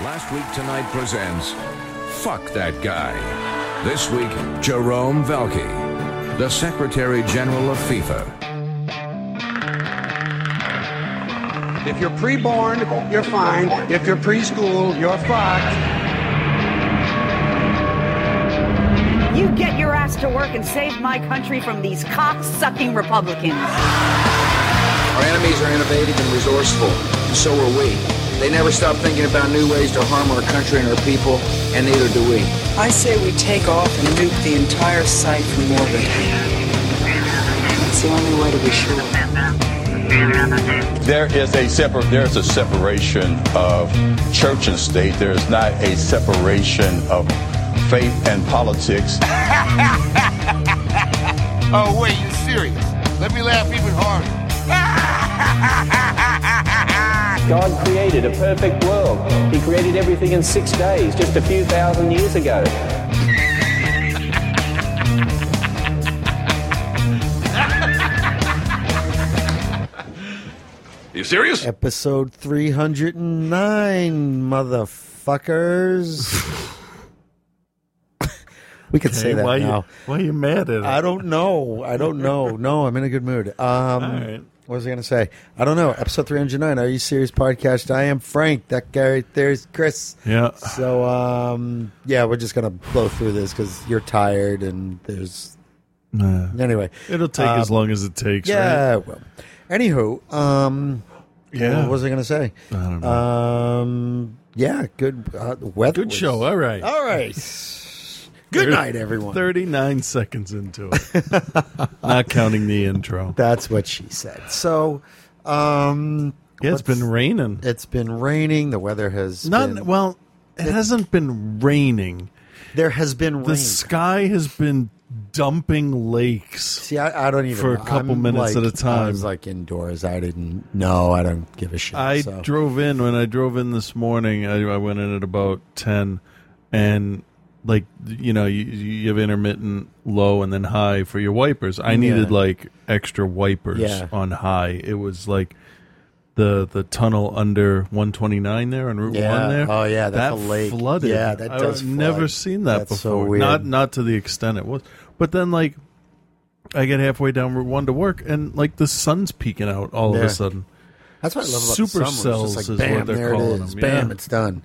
Last Week Tonight presents Fuck That Guy. This week, Jerome Valcke, the Secretary General of FIFA. If you're pre-born, you're fine. If you're preschool, you're fucked. You get your ass to work and save my country from these cock-sucking Republicans. Our enemies are innovative and resourceful, and so are we. They never stop thinking about new ways to harm our country and our people, and neither do we. I say we take off and nuke the entire site from orbit. That's the only way to be sure. There is a separ- there's a separation of church and state. There is not a separation of faith and politics. Oh, wait, you're serious? Let me laugh even harder. God created a perfect world. He created everything in six days, just a few thousand years ago. You serious? Episode 309, motherfuckers. we can say that why now. You, why are you mad at it? I don't know. I don't know. No, I'm in a good mood. Um, All right. What was I going to say? I don't know. Episode 309, Are You Serious Podcast. I am Frank. That guy right there is Chris. Yeah. So, um, yeah, we're just going to blow through this because you're tired and there's. Nah. Anyway. It'll take as Um, long as it takes. Yeah. Right? Well, anywho, um, Yeah. what was I going to say? I don't know. Um, yeah, good uh, weather. Good was- show. All right. All right. Good night, everyone. 39 seconds into it. Not counting the intro. That's what she said. So, um, Yeah, it's been raining. It's been raining. The weather has Not been, well. It hasn't been raining. There has been rain. The rain. sky has been dumping lakes. See, I, I don't even for a couple I'm minutes like- at a time. I was like indoors. I didn't know. I don't give a shit. I so. drove in when I drove in this morning. I, I went in at about ten, and like you know, you, you have intermittent low and then high for your wipers. I needed Yeah. like extra wipers Yeah. on high. It was like the the tunnel under 129 there on Route Yeah. One there. Oh, yeah, that's that a lake. flooded. Yeah, that does I've never seen that That's so before. weird. Not not to the extent it was, but then like. I get halfway down Route One to work, and like the sun's peeking out all of a sudden. That's what I love about Super the summer. It's cells just is like, bam, what they're there calling it is. them, Bam, yeah. it's done.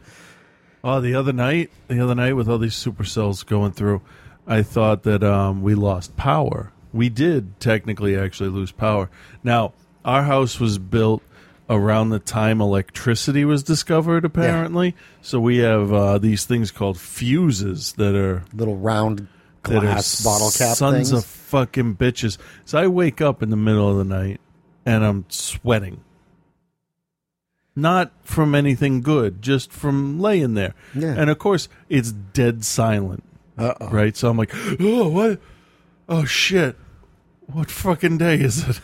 Oh, the other night, the other night with all these supercells going through, I thought that um, we lost power. We did technically actually lose power. Now, our house was built around the time electricity was discovered, apparently. So we have uh, these things called fuses that are Little round glass bottle cap sons things. of fucking bitches. So I wake up in the middle of the night and I'm sweating. Not from anything good, just from laying there. Yeah. And of course, it's dead silent. Uh-oh. Right? So I'm like, oh, what? Oh, shit. What fucking day is it?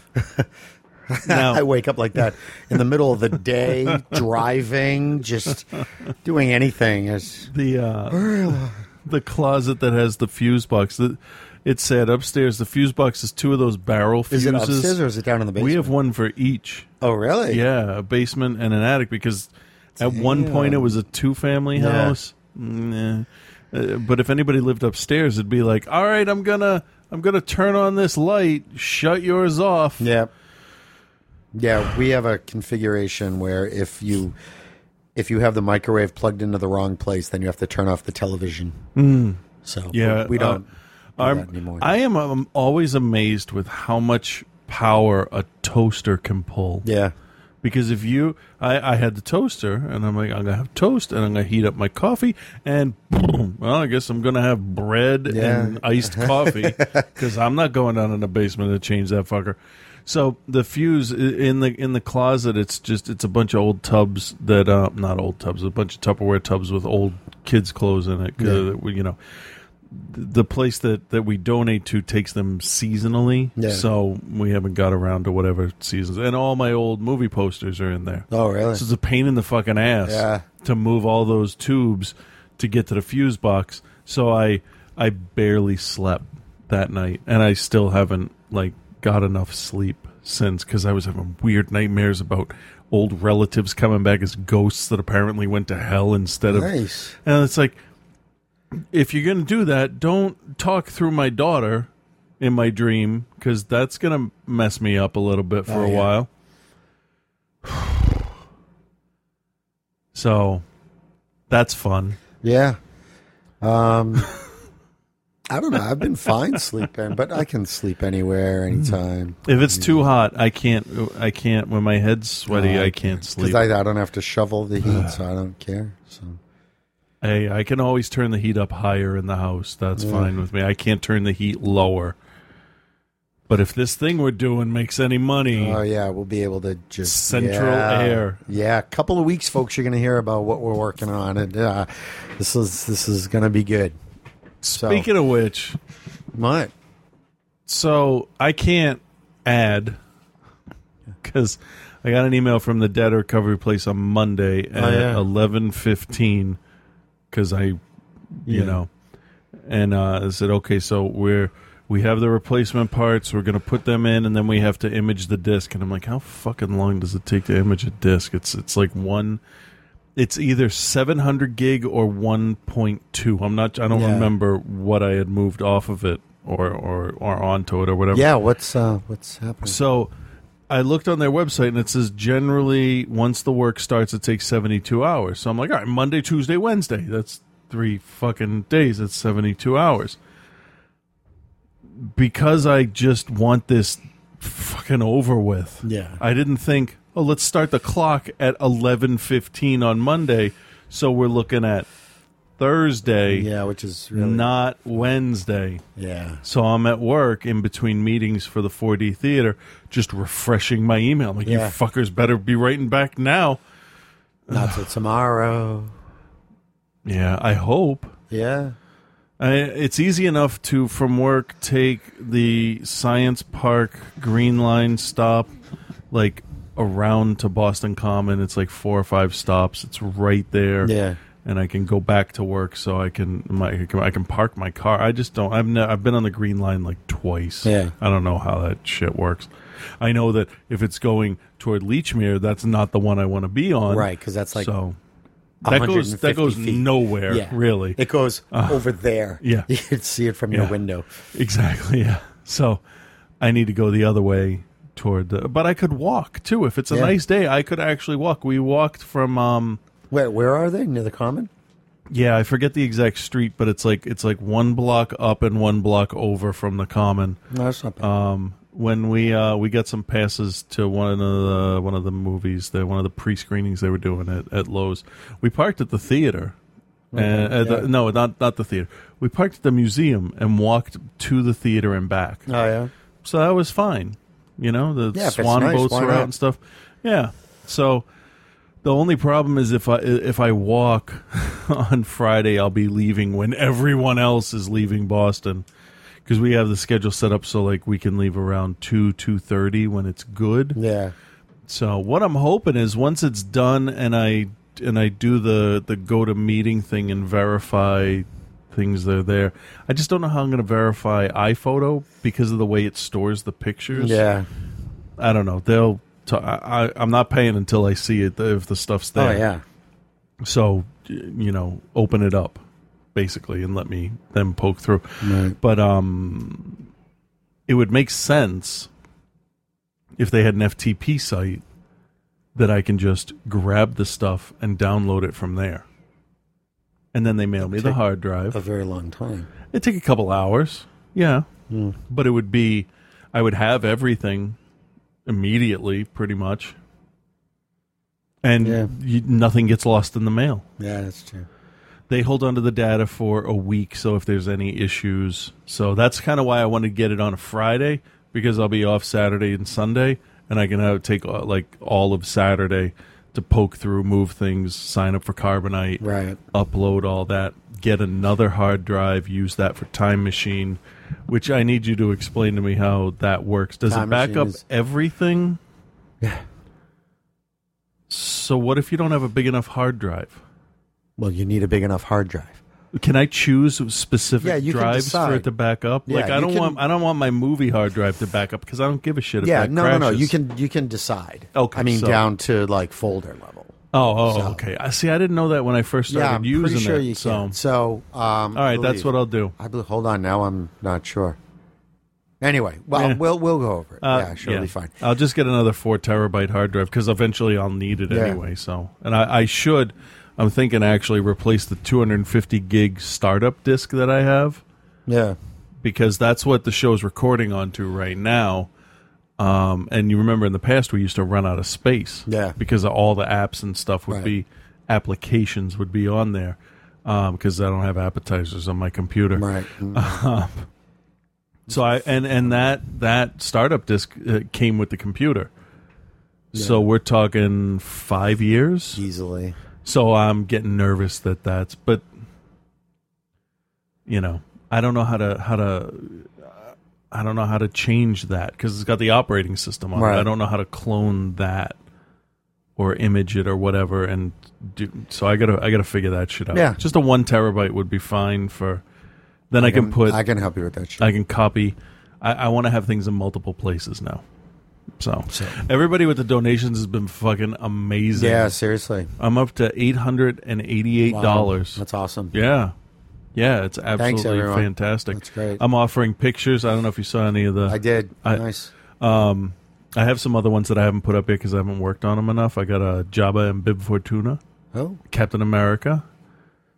now, I wake up like that in the middle of the day, driving, just doing anything. It's, the uh, the closet that has the fuse box. The, it's sad upstairs. The fuse box is two of those barrel fuses. is it upstairs or is it down in the basement? We have one for each. Oh, really? Yeah, a basement and an attic because at one point it was a two family Yeah. house. Eh. Uh, but if anybody lived upstairs, it'd be like, "All right, I'm gonna I'm gonna turn on this light, shut yours off." Yeah. Yeah, we have a configuration where if you if you have the microwave plugged into the wrong place, then you have to turn off the television. So Mm. Yeah, we don't do Our- that anymore. I am um, always amazed with how much power a toaster can pull. yeah. Because if you, I, I had the toaster, and I'm like, I'm gonna have toast, and I'm gonna heat up my coffee, and boom, well, I guess I'm gonna have bread Yeah. and iced coffee because I'm not going down in the basement to change that fucker. So the fuse in the in the closet, it's just it's a bunch of old tubs that uh, not old tubs, a bunch of Tupperware tubs with old kids' clothes in it. Yeah. you know, the place that that we donate to takes them seasonally, Yeah. so we haven't got around to whatever seasons. And all my old movie posters are in there. Oh, really? So it's a pain in the fucking ass Yeah. to move all those tubes to get to the fuse box. So I I barely slept that night, and I still haven't like got enough sleep since because I was having weird nightmares about old relatives coming back as ghosts that apparently went to hell instead of. Nice. And it's like, if you're going to do that, don't talk through my daughter in my dream because that's going to mess me up a little bit for Oh, a yeah. while. So that's fun. Yeah. Um, I don't know. I've been fine sleeping, but I can sleep anywhere, anytime. If it's too hot, I can't. I can't. When my head's sweaty, I can't sleep. Because I, I don't have to shovel the heat, so I don't care. So Hey, I can always turn the heat up higher in the house. That's Yeah. fine with me. I can't turn the heat lower. But if this thing we're doing makes any money, Oh yeah, we'll be able to just Central yeah. air. Yeah, a couple of weeks, folks. You're going to hear about what we're working on, and uh, this is this is going to be good. So, speaking of which, what? so I can't add because I got an email from the debt recovery place on Monday at Oh, yeah. eleven fifteen because I, you Yeah. know, and uh, I said, okay, so we're we have the replacement parts. We're gonna put them in, and then we have to image the disc. And I'm like, how fucking long does it take to image a disc? It's it's like one. It's either 700 gig or 1.2. I'm not. I don't Yeah. remember what I had moved off of it or or or onto it or whatever. Yeah, what's uh, what's happening? So I looked on their website and it says generally once the work starts it takes 72 hours. So I'm like, all right, Monday, Tuesday, Wednesday. That's three fucking days. That's 72 hours. Because I just want this fucking over with. Yeah. I didn't think, oh, let's start the clock at 11:15 on Monday. So we're looking at Thursday. Yeah, which is really not Wednesday. Yeah. So I'm at work in between meetings for the 4D theater, just refreshing my email. I'm like, you fuckers better be writing back now. not till tomorrow. Yeah, I hope. Yeah. I, it's easy enough to, from work, take the Science Park Green Line stop, like around to Boston Common. It's like four or five stops. It's right there. Yeah. And I can go back to work, so I can my I can, park my car. I just don't. I've ne- I've been on the Green Line like twice. Yeah. I don't know how that shit works. I know that if it's going toward Lechmere, that's not the one I want to be on. Right, because that's like so. That goes that goes feet. nowhere. Yeah. Really, It goes Uh, over there. yeah. You can see it from your window. Exactly. Yeah. So I need to go the other way toward the. But I could walk too if it's a Yeah. nice day. I could actually walk. We walked from. um Wait, where are they? Near the common? Yeah, I forget the exact street, but it's like it's like one block up and one block over from the common. No, that's not bad. Um, when we uh, we got some passes to one of the one of the movies, the one of the pre screenings they were doing at, at Loews. We parked at the theater. Okay, and, at the- no, not not the theater. We parked at the museum and walked to the theater and back. Oh yeah. So that was fine. You know, the Yeah, swan nice, boats were out and stuff. Yeah. So the only problem is if I if I walk on Friday, I'll be leaving when everyone else is leaving Boston because we have the schedule set up so like we can leave around two two thirty when it's good. Yeah. So what I'm hoping is once it's done and I and I do the the go to meeting thing and verify things that are there. I just don't know how I'm going to verify iPhoto because of the way it stores the pictures. Yeah. I don't know. They'll. T- I, I, I'm not paying until I see it if the stuff's there. Oh yeah. So you know, open it up basically and let me them poke through. Right. But um, it would make sense if they had an FTP site that I can just grab the stuff and download it from there. And then they mail me the hard drive. A very long time. It'd take a couple hours. Yeah. Hmm. But it would be, I would have everything immediately, pretty much. And Yeah. you, nothing gets lost in the mail. Yeah, that's true. They hold onto the data for a week, so if there's any issues. So that's kind of why I wanted to get it on a Friday, because I'll be off Saturday and Sunday, and I can have, take uh, like all of Saturday to poke through, move things, sign up for Carbonite, Right. upload all that, get another hard drive, use that for Time Machine, which I need you to explain to me how that works. Does Time it back Machine up is- everything? Yeah. So what if you don't have a big enough hard drive? Well, you need a big enough hard drive. Can I choose specific Yeah, you can drives for decide. it to back up? Yeah, like I you don't can- want I don't want my movie hard drive to back up because I don't give a shit if yeah, that no, no, no. crashes. You can you can decide. Okay, I mean so- down to like folder level. Oh, oh, So- okay. I see. I didn't know that when I first started yeah, I'm using pretty sure it. you so, can. So, um, all right, that's what I'll do. I believe, hold on, now I'm not sure. Anyway, well, Yeah. we'll we'll go over it. Uh, yeah, sure, it'll be fine. I'll just get another four terabyte hard drive because eventually I'll need it Yeah. anyway. So, and I, I should. I'm thinking actually replace the 250 gig startup disk that I have Yeah, because that's what the show's recording onto right now. Um, and you remember in the past we used to run out of space. Yeah. Because of all the apps and stuff would Right. be applications would be on there. Um, because I don't have appetizers on my computer. right. Um, so I and and that that startup disk uh, came with the computer. So we're talking five years. Easily. So I'm getting nervous that that's, but you know, I don't know how to how to. I don't know how to change that because it's got the operating system on it. I don't know how to clone that or image it or whatever, and do. So I gotta I gotta figure that shit out. Yeah. just a one terabyte would be fine for. Then I, can, put I can help you with that shit. I can copy. I, I want to have things in multiple places now. So, everybody with the donations has been fucking amazing. yeah, seriously. I'm up to eight hundred and eighty-eight dollars. That's awesome. Yeah, yeah, it's absolutely everyone. fantastic. That's great. I'm offering pictures. I don't know if you saw any of the. I did. I- nice. Um, I have some other ones that I haven't put up yet because I haven't worked on them enough. I got a Jabba and Bib Fortuna, Oh, Captain America,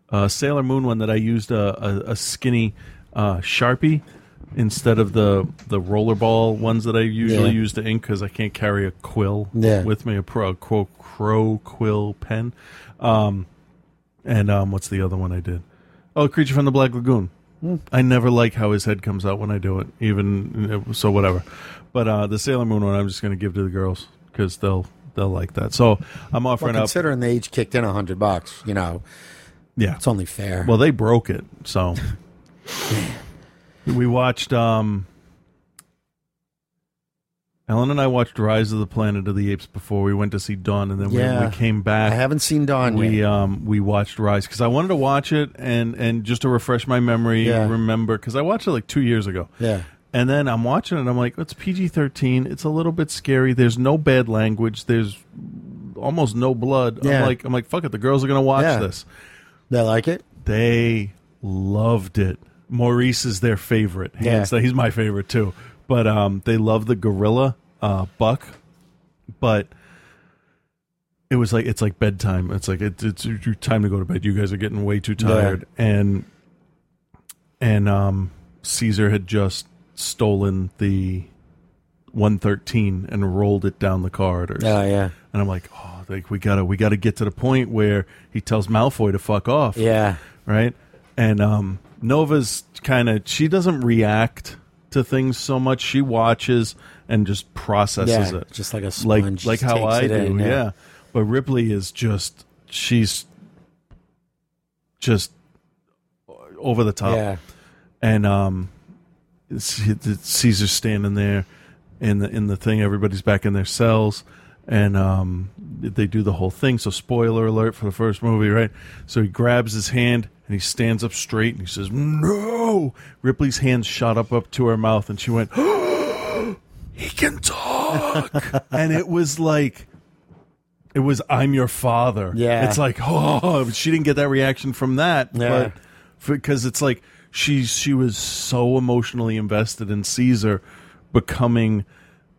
uh, Sailor Moon one that I used a, a, a skinny uh, Sharpie instead of the the rollerball ones that I usually Yeah. use to ink because I can't carry a quill Yeah. with me, a pro crow, crow quill pen. Um, and um, what's the other one I did? Oh, Creature from the Black Lagoon. Hmm. I never like how his head comes out when I do it, even so whatever. But uh, the Sailor Moon one, I'm just going to give to the girls because they'll they'll like that. So I'm well, offering up. considering they each kicked in a hundred bucks, you know, Yeah, it's only fair. Well, they broke it, so we watched. um Ellen and I watched Rise of the Planet of the Apes before we went to see Dawn, and then Yeah. we, we came back. I haven't seen Dawn we yet. um we watched Rise because I wanted to watch it and and just to refresh my memory, Yeah. remember because I watched it like two years ago. Yeah. And then I'm watching it. I'm like, it's PG 13. It's a little bit scary. There's no bad language. There's almost no blood. Yeah. I'm like, I'm like, fuck it. The girls are gonna watch Yeah. this. They like it. They loved it. Maurice is their favorite. Hands Yeah. down. He's my favorite too. But um, they love the gorilla uh, buck. But it was like it's like bedtime. It's like it, it's your time to go to bed. You guys are getting way too tired. And and um, Caesar had just stolen the 113 and rolled it down the corridors. Oh, yeah. And I'm like, oh, like we gotta we gotta get to the point where he tells Malfoy to fuck off. Yeah. Right. And um, Nova's kind of she doesn't react to things so much. She watches and just processes Yeah, it, just like a like sponge, like just how I do. in, yeah. yeah. But Ripley is just she's just over the top. Yeah. And um, Caesar's standing there in the in the thing. Everybody's back in their cells, and um, they do the whole thing. So, spoiler alert for the first movie, right? So he grabs his hand and he stands up straight and he says, "No!" Ripley's hand shot up up to her mouth, and she went, "He can talk," and it was like. It was I'm your father. Yeah. It's like, oh, she didn't get that reaction from that. Yeah. But because it's like she she was so emotionally invested in Caesar becoming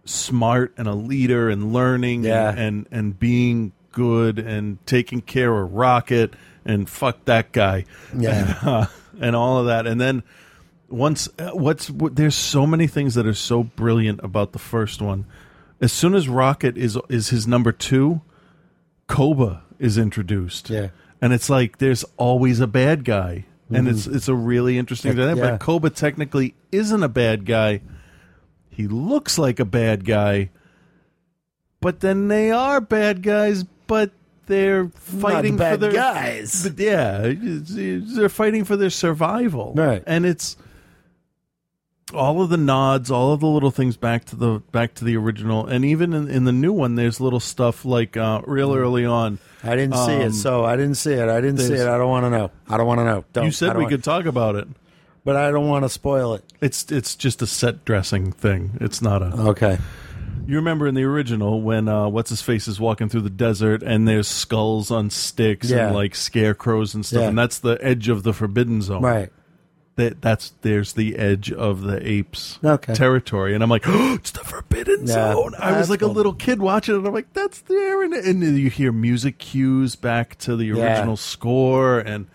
smart and a leader and learning Yeah. and, and and being good and taking care of Rocket and fuck that guy Yeah. and, uh, and all of that and then once uh, what's what, there's so many things that are so brilliant about the first one as soon as Rocket is is his number 2 Koba is introduced Yeah. and it's like there's always a bad guy and it's it's a really interesting dynamic yeah. but Koba technically isn't a bad guy he looks like a bad guy but then they are bad guys but they're fighting bad for their guys. but yeah they're fighting for their survival Right. and it's all of the nods, all of the little things back to the back to the original, and even in, in the new one, there's little stuff like uh, real early on. I didn't see Um, it, so I didn't see it. I didn't see it. I don't want to know. I don't want to know. Don't, you said we want- could talk about it. But I don't want to spoil it. It's it's just a set dressing thing. It's not a. Okay. You remember in the original when uh, what's his face is walking through the desert and there's skulls on sticks Yeah. and like scarecrows and stuff, Yeah. and that's the edge of the forbidden zone. Right. That that's there's the edge of the apes Okay. territory, and I'm like, oh, it's the forbidden Yeah. zone. I was That's like a cool. little kid watching it. and I'm like, that's there, and, and you hear music cues back to the Yeah. original score, and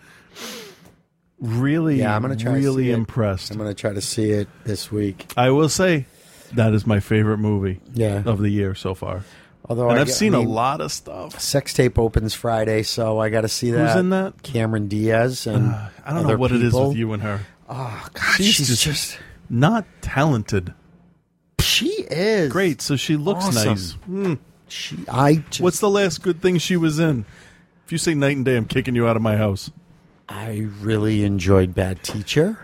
really, Yeah, I'm gonna try. to really it. impressed. I'm gonna try to see it this week. I will say that is my favorite movie Yeah. of the year so far. Although and I I've get- seen I mean, a lot of stuff. Sex tape opens Friday, so I got to see that. Who's in that? Cameron Diaz and I don't know other what it is people. with you and her. Oh God, She's, she's, just, just, not talented. she is Great, so she looks Awesome. nice. Hmm. She, I just, What's the last good thing she was in? If you say night and day, I'm kicking you out of my house. I really enjoyed Bad Teacher.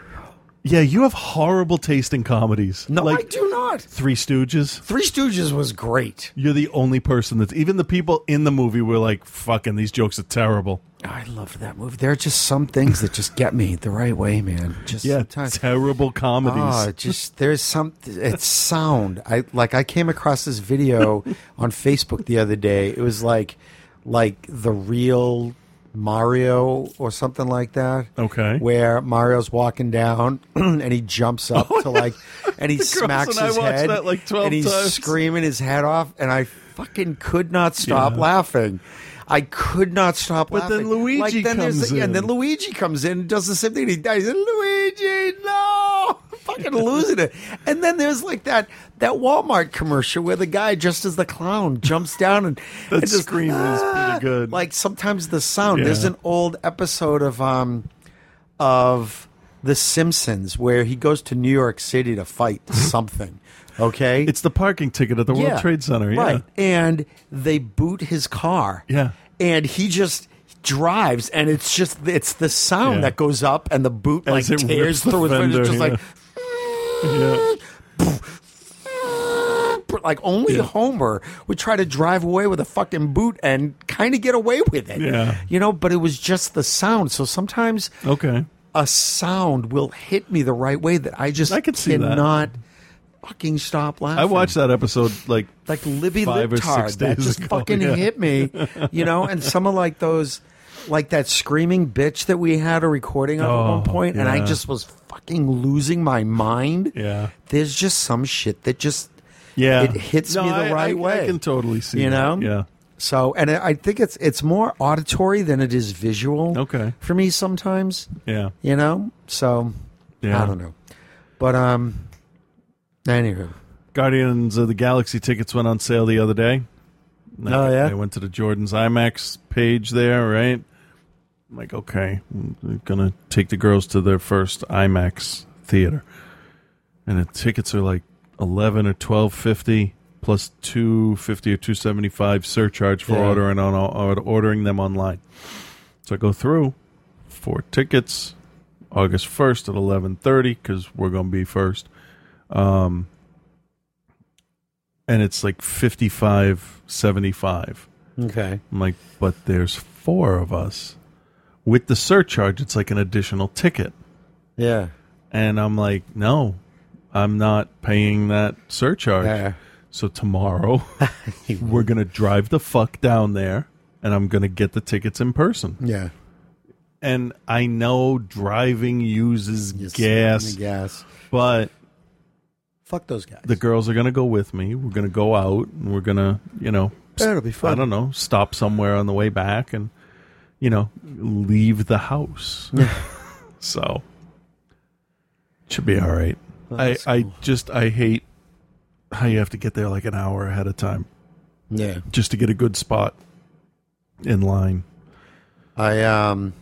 Yeah, you have horrible taste in comedies. No, like I do not. Three Stooges. Three Stooges was great. You're the only person that's even the people in the movie were like, "Fucking these jokes are terrible." I loved that movie. There are just some things that just get me the right way, man. Just Yeah, sometimes. terrible comedies. Oh, just there's some it's sound. I like I came across this video on Facebook the other day. It was like like the real Mario or something like that. Okay. Where Mario's walking down and he jumps up to like and he smacks and his head like, 12 and he's times. screaming his head off and I fucking could not stop Yeah. laughing. I could not stop But then. Luigi like, then comes yeah, and then in. Luigi comes in and does the same thing. He dies. Luigi, no, fucking losing it. And then there's like that that Walmart commercial where the guy just as the clown jumps down and That and just, scream is pretty good. Like sometimes the sound. There's an old episode of um of The Simpsons where he goes to New York City to fight something. Okay, It's the parking ticket at the World Yeah, Trade Center. Yeah. Right. And they boot his car. Yeah. And he just drives and it's just it's the sound Yeah. that goes up and the boot As like tears through his fender, it's just like Yeah. Mm. like only Homer would try to drive away with a fucking boot and kind of get away with it. Yeah. You know, but it was just the sound. So sometimes Okay. a sound will hit me the right way that I just I could see that. cannot fucking stop laughing. I watched that episode like like Libby five or six That days just ago, fucking yeah. hit me, you know. And some of like those, like that screaming bitch that we had a recording of at Oh, one point, and I yeah. just was fucking losing my mind. Yeah. There's just some shit that just Yeah. it hits No, me the I- right I- I can totally see you that, know. yeah. So, and I I think it's it's more auditory than it is visual. Okay. For me, sometimes. Yeah. You know. So. Yeah. I don't know, but um. Anywho. Guardians of the Galaxy tickets went on sale the other day. Oh, yeah? I went to the Jordan's IMAX page there, right? I'm like, okay, I'm gonna take the girls to their first IMAX theater, and the tickets are like eleven or twelve fifty plus two fifty or two seventy five surcharge for Yeah. ordering on ordering them online. So I go through four tickets, August first at eleven thirty because we're gonna be first. Um, and it's like 55 75 Okay. i'm like but there's four of us with the surcharge it's like an additional ticket Yeah. and i'm like no i'm not paying that surcharge Yeah. so tomorrow we're gonna drive the fuck down there and i'm gonna get the tickets in person Yeah. and i know driving uses gas Gas. but Fuck those guys. the girls are going to go with me. We're going to go out and we're going to, you know, Yeah, it'll be fun. I don't know, stop somewhere on the way back and, you know, leave the house. so, should be all right. I, that's I just, I hate how you have to get there like an hour ahead of time Yeah. just to get a good spot in line. I um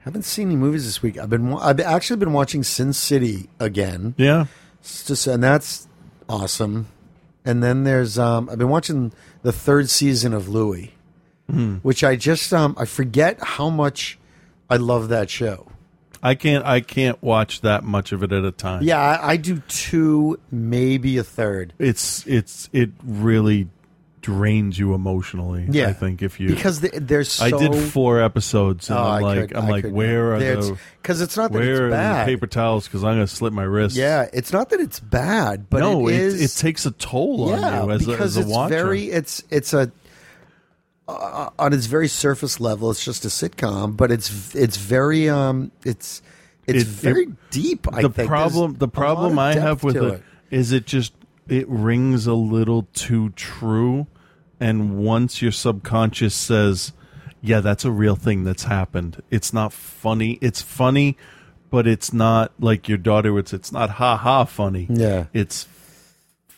haven't seen any movies this week. I've been I've actually been watching Sin City again. Yeah. It's just and that's awesome. And then there's um I've been watching the third season of Louie, Hmm. which I just um I forget how much I love that show. I can't. I can't watch that much of it at a time. Yeah, I, I do two, maybe a third. it's it's it really drains you emotionally. Yeah, I think if you because the, there's so, I did four episodes, and Oh, I'm I like, could- I'm I like, could- where are the? 'cause it's not that it's where are bad. the paper towels? Because I'm gonna slip my wrist. Yeah, it's not that it's bad, but no, it it, is. it takes a toll yeah, on you as, a, as a it's watcher. very it's it's a uh, on its very surface level, it's just a sitcom, but it's it's very um it's it's It- very it- deep. I the think problem There's the problem I have with to it is it just it rings a little too true and once your subconscious says yeah that's a real thing that's happened it's not funny it's funny but it's not like your daughter would say it's not ha ha funny Yeah. it's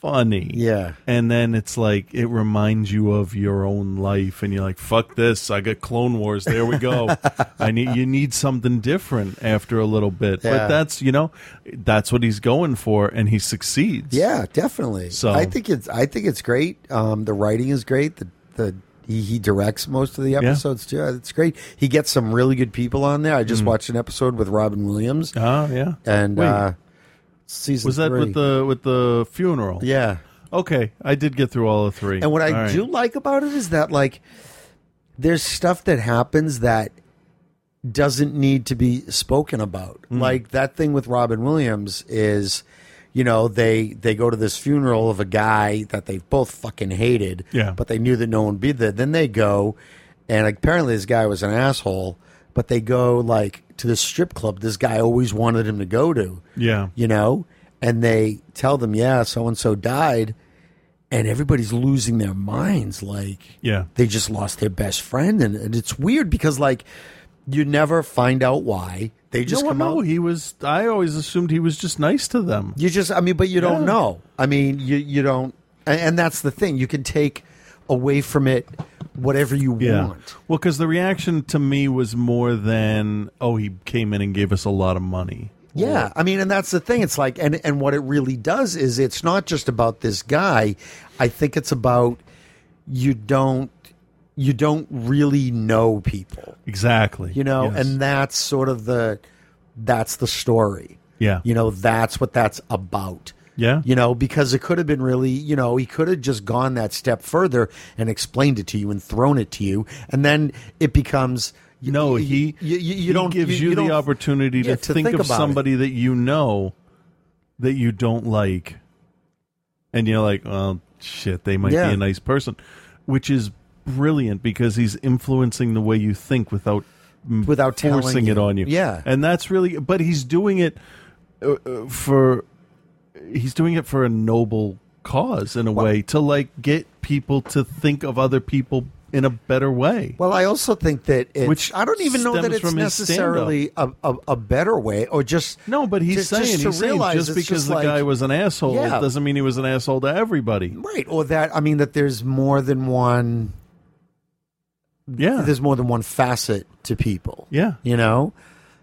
funny Yeah. and then it's like it reminds you of your own life and you're like fuck this i got clone wars there we go i need you need something different after a little bit Yeah. but that's you know that's what he's going for and he succeeds Yeah, definitely. So- I think it's I think it's great. Um, the writing is great. The the he, he directs most of the episodes too. It's great. He gets some really good people on there. I just Mm. watched an episode with Robin Williams. Oh yeah, and Wait. uh, season was that three. with the with the funeral Yeah. okay i did get through all of three And what I All right. do like about it is that like there's stuff that happens that doesn't need to be spoken about. Mm. Like that thing with Robin Williams is you know, they they go to this funeral of a guy that they both fucking hated, Yeah. but they knew that no one would be there. Then they go and apparently this guy was an asshole, but they go like to the strip club this guy always wanted him to go to yeah you know, and they tell them, yeah, so and so died, and everybody's losing their minds. Like, Yeah. they just lost their best friend, and, and it's weird because like you never find out why they just no, come no, out. he was. I always assumed he was just nice to them. You just, I mean, but you don't know. I mean, you you don't, and that's the thing. You can take away from it whatever you Yeah. want. Well, because the reaction to me was more than, oh, he came in and gave us a lot of money. Yeah, I mean, and that's the thing. It's like, and and what it really does is, it's not just about this guy. I think it's about you don't you don't really know people, Exactly. you know, Yes. and that's sort of the that's the story. Yeah. you know, that's what that's about. Yeah. You know, because it could have been really, you know, he could have just gone that step further and explained it to you and thrown it to you, and then it becomes. No, he you, you, you he don't gives you, the opportunity yeah, to, think, of about it. somebody that you know that you don't like, and you're like, oh, shit, they might Yeah. be a nice person, which is brilliant because he's influencing the way you think without Without telling forcing it on you. Yeah. and that's really, but he's doing it uh, uh, for he's doing it for a noble cause in a way to like get people to think of other people in a better way. Well, I also think that it's, Which I don't even know that it's necessarily a, a, a better way, or just No, but he's just- saying just he's saying just because just the like- guy was an asshole Yeah. doesn't mean he was an asshole to everybody. right, or that I mean that there's more than one. Yeah. there's more than one facet to people. Yeah. you know.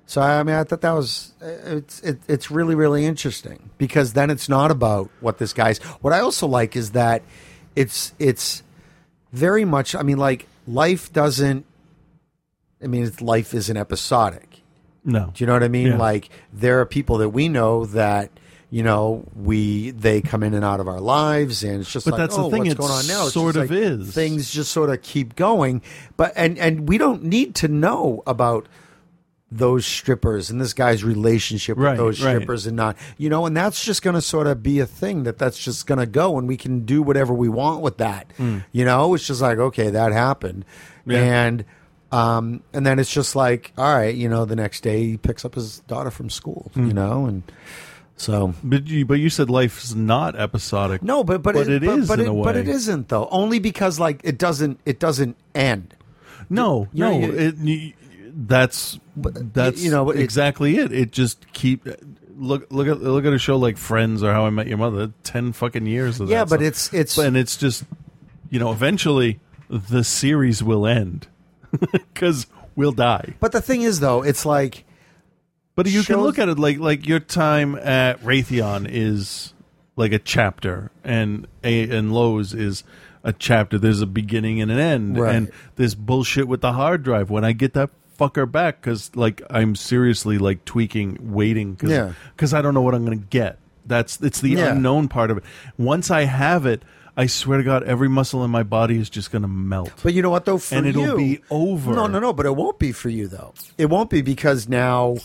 So I mean, I thought that was it's it, it's really really interesting because then it's not about what this guy's. What I also like is that it's it's very much. I mean, like life doesn't. I mean, it's, life isn't episodic. No. Do you know what I mean? Yeah. Like there are people that we know that you know we they come in and out of our lives, and it's just But like, that's the oh, thing, what's going on now? It's sort of like is. Things just sort of keep going, but and and we don't need to know about those strippers and this guy's relationship with Right, those right. strippers and not you know and that's just going to sort of be a thing that that's just going to go and we can do whatever we want with that you know it's just like okay that happened Hmm. Yeah. and um and then it's just like all right you know the next day he picks up his daughter from school Hmm. you know and so But you, but you said life's not episodic. no but but, But it but, is but, in it, but it isn't though only because like it doesn't it doesn't end No, You no. you- it, that's that's you know, it- exactly it. It just keep look look at look at a show like Friends or How I Met Your Mother. Ten fucking years of Yeah, that but stuff. it's- it's- and it's just you know eventually the series will end because we'll die. but the thing is though it's like But you can look at it like like your time at Raytheon is like a chapter, and a and Lowe's is a chapter. There's a beginning and an end, Right. and this bullshit with the hard drive. When I get that fuck her back because like I'm seriously like tweaking, waiting because Yeah. I don't know what I'm gonna get. That's it's the Yeah. unknown part of it. Once I have it, I swear to God, every muscle in my body is just gonna melt. But you know what though? For and it'll you- be over. No, no, no. But it won't be for you though. It won't be because now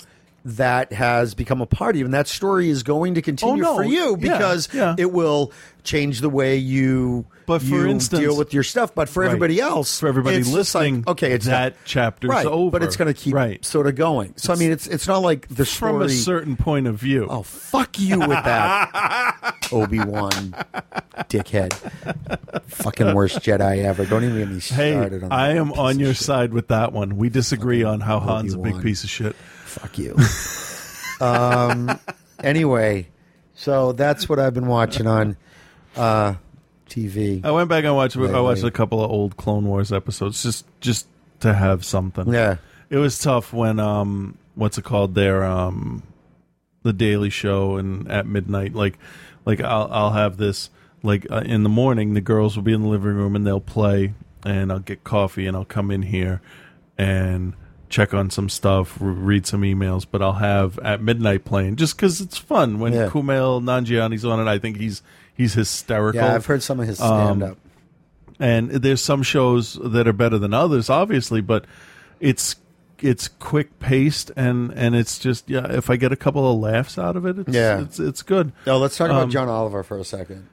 that has become a part of you, and that story is going to oh, continue Oh, no. for you because yeah. it will change the way you. But for you instance- deal with your stuff. But for Right. everybody else, For everybody it's just like, listening, okay, it's that chapter's right, over. but it's going to keep Right. sort of going. So I mean, it's it's not like the story From a certain point of view. Oh, fuck you with that, Obi Wan, dickhead, fucking worst Jedi ever. Don't even get me Hey, started on. I am on your side with that one. We disagree on how Han's a big piece of shit. Fuck you. um. Anyway, so that's what I've been watching on uh, TV. I went back and watched. I watched a couple of old Clone Wars episodes just just to have something. Yeah. it was tough when um what's it called there um the Daily Show and at midnight like like I'll I'll have this like uh, in the morning the girls will be in the living room and they'll play and I'll get coffee and I'll come in here and check on some stuff read some emails but I'll have at midnight playing just because it's fun when Yeah. Kumail Nanjiani's on it I think he's he's hysterical Yeah, I've heard some of his Um, stand up. and there's some shows that are better than others obviously but it's it's quick paced and and it's just yeah if i get a couple of laughs out of it it's Yeah. it's, it's good No, let's talk about Um, John Oliver for a second.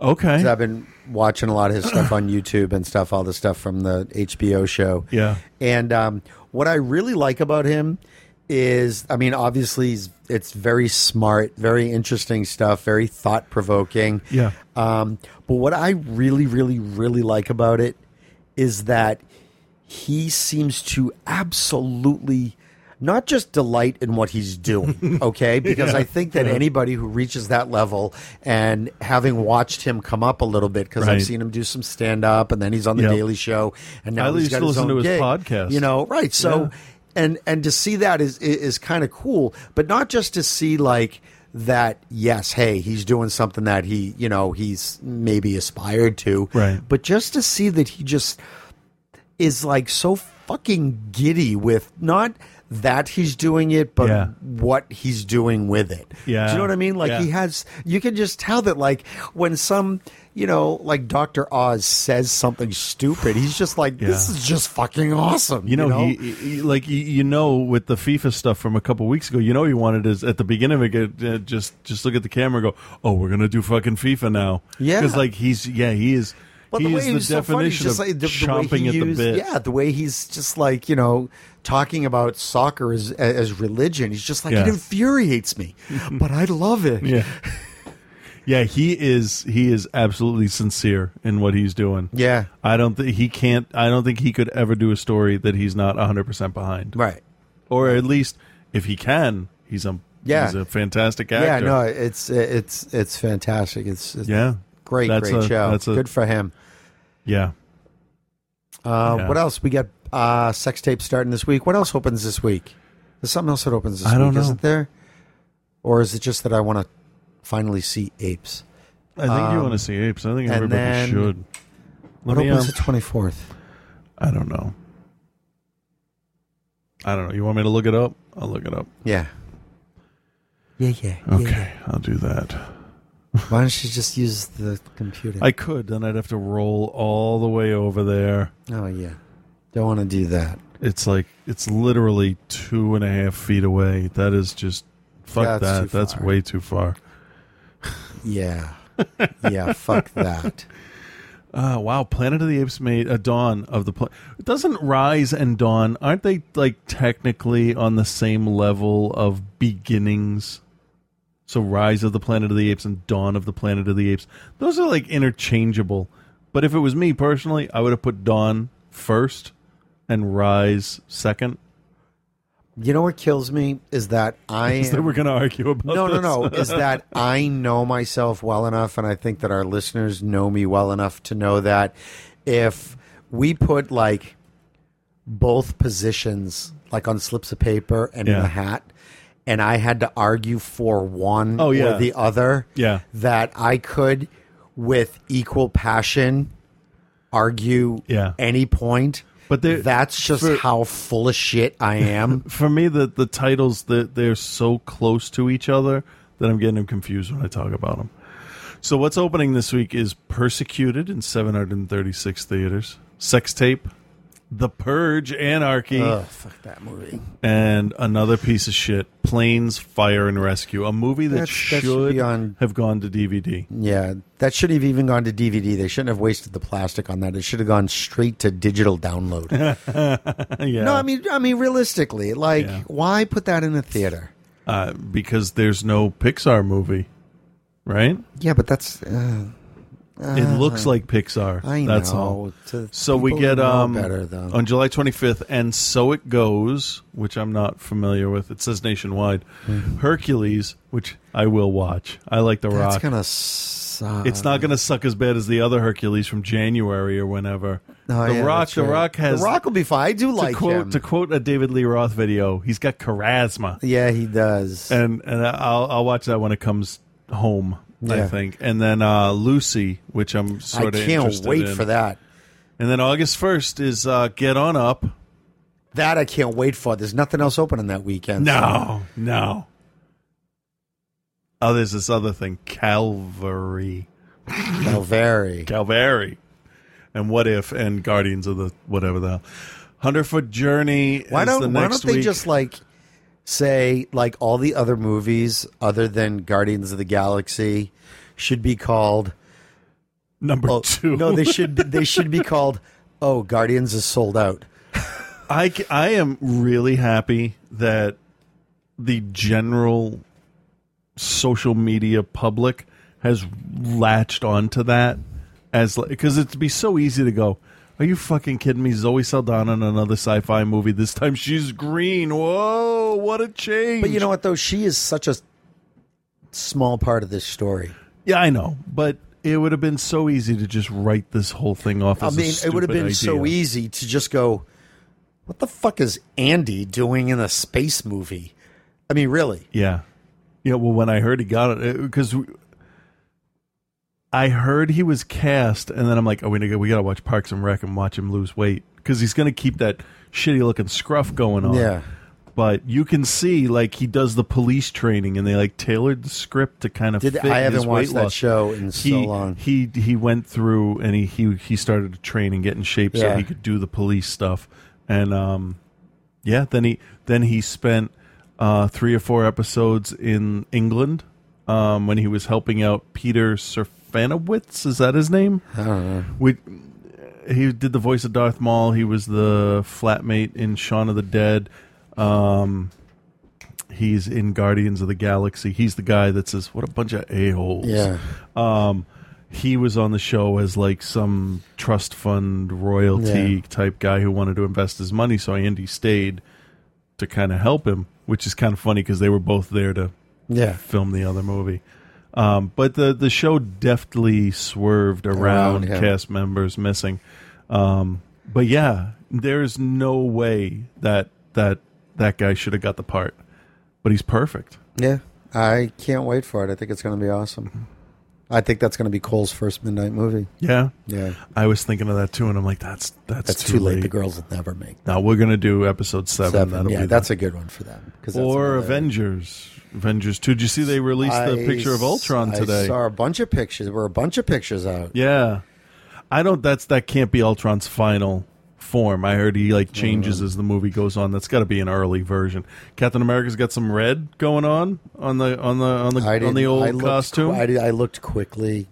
Okay 'Cause I've been watching a lot of his stuff on YouTube and stuff, all the stuff from the HBO show. Yeah. And um, what I really like about him is, I mean, obviously, he's, it's very smart, very interesting stuff, very thought provoking. Yeah. Um, but what I really, really, really like about it is that he seems to absolutely not just delight in what he's doing, okay? Because Yeah. I think that Yeah. anybody who reaches that level and having watched him come up a little bit, because Right. I've seen him do some stand up and then he's on the Yep. Daily Show and now I he's got his own to his gig, podcast. You know, right? So Yeah. and and to see that is is, is kind of cool, but not just to see like that yes hey he's doing something that he you know he's maybe aspired to Right. but just to see that he just is like so fucking giddy with not that he's doing it, but Yeah. what he's doing with it. Yeah. Do you know what I mean? Like Yeah. he has, you can just tell that, like, when some, you know, like Dr. Oz says something stupid, he's just like, this is just fucking awesome. you know, He, he- like you, you know with the FIFA stuff from a couple weeks ago, you know he wanted is at the beginning of it uh, just just look at the camera and go, "Oh, we're going to do fucking FIFA now." Yeah. Cuz like he's yeah, he is But he the way is he the so funny, definition just of like the, the way chomping he at the used, bit. yeah, the way he's just like you know talking about soccer as as religion. He's just like Yeah. it infuriates me, but I love it. Yeah. Yeah, he is he is absolutely sincere in what he's doing. Yeah. I don't think he can't I don't think he could ever do a story that he's not 100% behind. Right. Or at least if he can, he's a Yeah. he's a fantastic actor. Yeah, no, it's it's it's fantastic. It's, it's Yeah. great, That's great a- show. that's a- Good for him. Yeah. Uh, Yeah. What else? We got uh, sex tape starting this week. What else opens this week? There's something else that opens this I don't week, know. isn't there? Or is it just that I want to finally see apes? I think you Um, want to see apes. I think everybody then- should. What Let me, opens um, the twenty fourth? I don't know. I don't know. You want me to look it up? I'll look it up. Yeah. Yeah, yeah. yeah, Okay, yeah. I'll do that. Why don't you just use the computer? I could, then I'd have to roll all the way over there. oh yeah. Don't want to do that. It's like it's literally two and a half feet away. That is just fuck That's that. too That's far. way too far. Yeah. yeah. Fuck that. Uh, wow, Planet of the Apes made a Dawn of the Pla- Doesn't Rise and Dawn aren't they like technically on the same level of beginnings? So Rise of the Planet of the Apes and Dawn of the Planet of the Apes, those are like interchangeable. But if it was me personally, I would have put Dawn first and Rise second. You know what kills me is that I Is that we're going to argue about no, no, this? no. Is that I know myself well enough, and I think that our listeners know me well enough to know that if we put like both positions, like on slips of paper and in a hat, and I had to argue for one Oh, yeah. or the other, Yeah. that I could, with equal passion, argue Yeah. any point. But that's just for- how full of shit I am. For me, the the titles that they're so close to each other that I'm getting them confused when I talk about them. So what's opening this week is Persecuted in 736 theaters, Sex Tape, The Purge, Anarchy, Ugh, fuck that movie. and another piece of shit, Planes, Fire and Rescue, a movie that, That's- that should, should be on- have gone to DVD. Yeah, that should have even gone to DVD. They shouldn't have wasted the plastic on that. It should have gone straight to digital download. yeah, No, I mean, I mean, realistically, like, Yeah. why put that in a theater? uh, because there's no Pixar movie, right? Yeah, but that's. Uh, It looks like Pixar. I That's know. all. To So we people get know um better though. on July 25th, and so it goes, which I'm not familiar with. It says nationwide. Hercules, which I will watch. I like The Hmm. That's Rock. gonna suck. it's not going to suck as bad as the other Hercules from January or whenever. Oh, the yeah, Rock, that's The right. Rock has The Rock will be fine. I do to like quote him. to quote a David Lee Roth video. He's got charisma, yeah, he does. and and I'll I'll watch that when it comes home. I think, and then uh, Lucy, which I'm sort of I can't wait in. for that. And then August 1st is uh, Get On Up. That I can't wait for. There's nothing else open on that weekend. No, no. Oh, there's this other thing, Calvary. Calvary. Calvary, and What If, and Guardians of the whatever the hell. Hundred Foot Journey. Why don't Why don't they week. just like say like all the other movies other than Guardians of the Galaxy should be called number oh, two? No, they should be- they should be called Oh, Guardians is sold out. I I am really happy that the general social media public has latched onto that as because it'd be so easy to go. Are you fucking kidding me? Zoe Saldana in another sci-fi movie. This time she's green. Whoa, what a change! But you know what though? She is such a small part of this story. yeah, I know, but it would have been so easy to just write this whole thing off. I As a mean, it would have stupid been so easy to just go, "What the fuck is Andy doing in a space movie?" I mean, really? Yeah, yeah. Well, when I heard he got it, uh, because I heard he was cast, and then I'm like, oh, we gotta, we gotta watch Parks and Rec and watch him lose weight because he's gonna keep that shitty looking scruff going on. Yeah. But you can see, like, he does the police training, and they like tailored the script to kind of. Did fit I haven't his watched weight that loss. show in so long? He he went through and he he he started to train and get in shape so Yeah. he could do the police stuff, and um, yeah. Then he then he spent uh, three or four episodes in England um, when he was helping out Peter Serafinowicz. Is that his name? I don't know. We, he did the voice of Darth Maul. He was the flatmate in Shaun of the Dead. Um, he's in Guardians of the Galaxy. He's the guy that says, "What a bunch of a holes." Yeah. Um, he was on the show as like some trust fund royalty Yeah. type guy who wanted to invest his money. So Andy stayed to kind of help him, which is kind of funny because they were both there to Yeah. film the other movie. Um, but the the show deftly swerved around, Around cast members missing. Um, but yeah, there's no way that that that guy should have got the part. But he's perfect. Yeah, I can't wait for it. I think it's going to be awesome. I think that's going to be Cole's first midnight movie. Yeah, Yeah, I was thinking of that too, and I'm like, that's that's, that's too late. The girls will never make Now we're gonna do episode seven. seven. Yeah, that's a good one for them. or Avengers. Avengers two. Did you see they released the I picture of Ultron s- today? I saw a bunch of pictures. There were a bunch of pictures out. Yeah, I don't. That's that can't be Ultron's final form. I heard he like changes as the movie goes on. That's got to be an early version. Captain America's got some red going on on the on the on the I on the didn't- old I looked costume. qu- I, did- I looked quickly.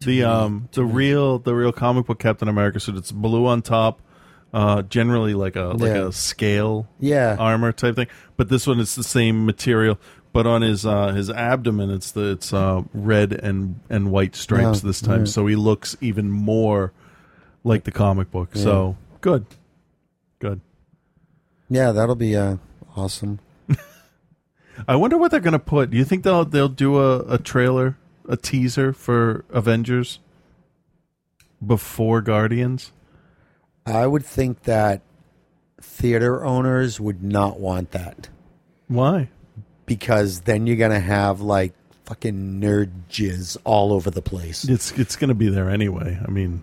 the um the real the real comic book Captain America suit. It's blue on top. Uh, generally like a like Yeah. a scale Yeah. armor type thing. But this one is the same material. But on his uh, his abdomen, it's the it's uh, red and and white stripes Yeah, this time, so he looks even more like the comic book. So good, good. Yeah, that'll be uh, awesome. I wonder what they're gonna put. Do you think they'll they'll do a, a trailer, a teaser for Avengers before Guardians? I would think that theater owners would not want that Why? because then you're gonna have like fucking nerd jizz all over the place. It's it's gonna be there anyway. I mean,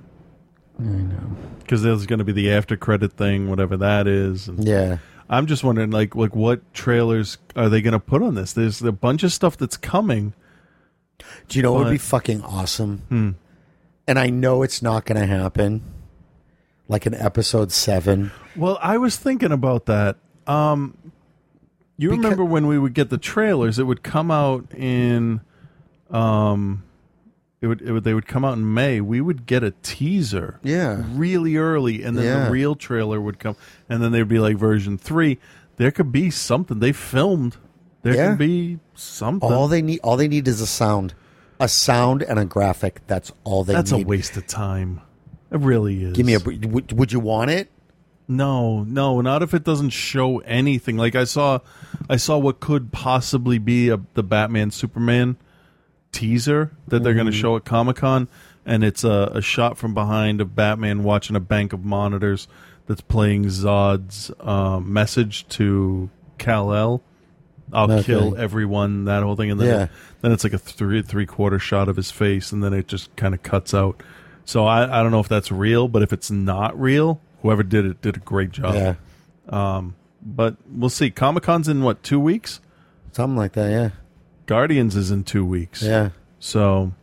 I know. because there's going to be the after credit thing, whatever that is. And Yeah. I'm just wondering, like, like what trailers are they going to put on this? There's a bunch of stuff that's coming. Do you know what would be But- fucking awesome? Hmm. And I know it's not going to happen. Like an episode seven. Well, I was thinking about that. Um, you remember when we would get the trailers? It would come out in, um, it would, it would they would come out in May. We would get a teaser, Yeah. really early, and then Yeah. the real trailer would come, and then they'd be like version three. There could be something they filmed. There Yeah. could be something. All they need, all they need is a sound, a sound and a graphic. That's all they need. That's need. a waste of time. It really is. Give me a. Would, would you want it? No, no, not if it doesn't show anything. Like I saw, I saw what could possibly be a, the Batman Superman teaser that they're going to Mhm. show at Comic Con, and it's a, a shot from behind of Batman watching a bank of monitors that's playing Zod's um, message to Kal El. I'll Okay. kill everyone. That whole thing, and then Yeah. then it's like a three three quarter shot of his face, and then it just kind of cuts out. So I, I don't know if that's real, but if it's not real, whoever did it did a great job. Yeah. Um, but we'll see. Comic Con's in what two weeks? Something like that. Yeah. Guardians is in two weeks. Yeah. So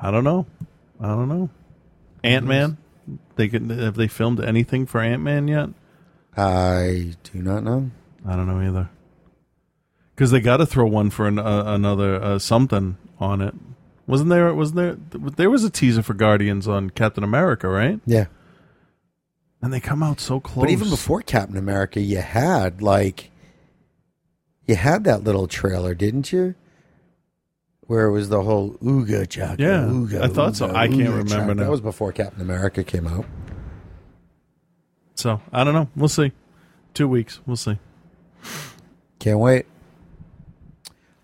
I don't know. I don't know. Ant Man. They could have they filmed anything for Ant Man yet? I do not know. I don't know either. Because they got to throw one for an, uh, another uh, something on it. Wasn't there? Wasn't there? There was a teaser for Guardians on Captain America, right? Yeah. And they come out so close. But even before Captain America, you had like, you had that little trailer, didn't you? Where it was the whole ooga chaka. Yeah, ooga, I thought so. I can't ooga remember now. That was before Captain America came out. So I don't know. We'll see. Two weeks. We'll see. Can't wait.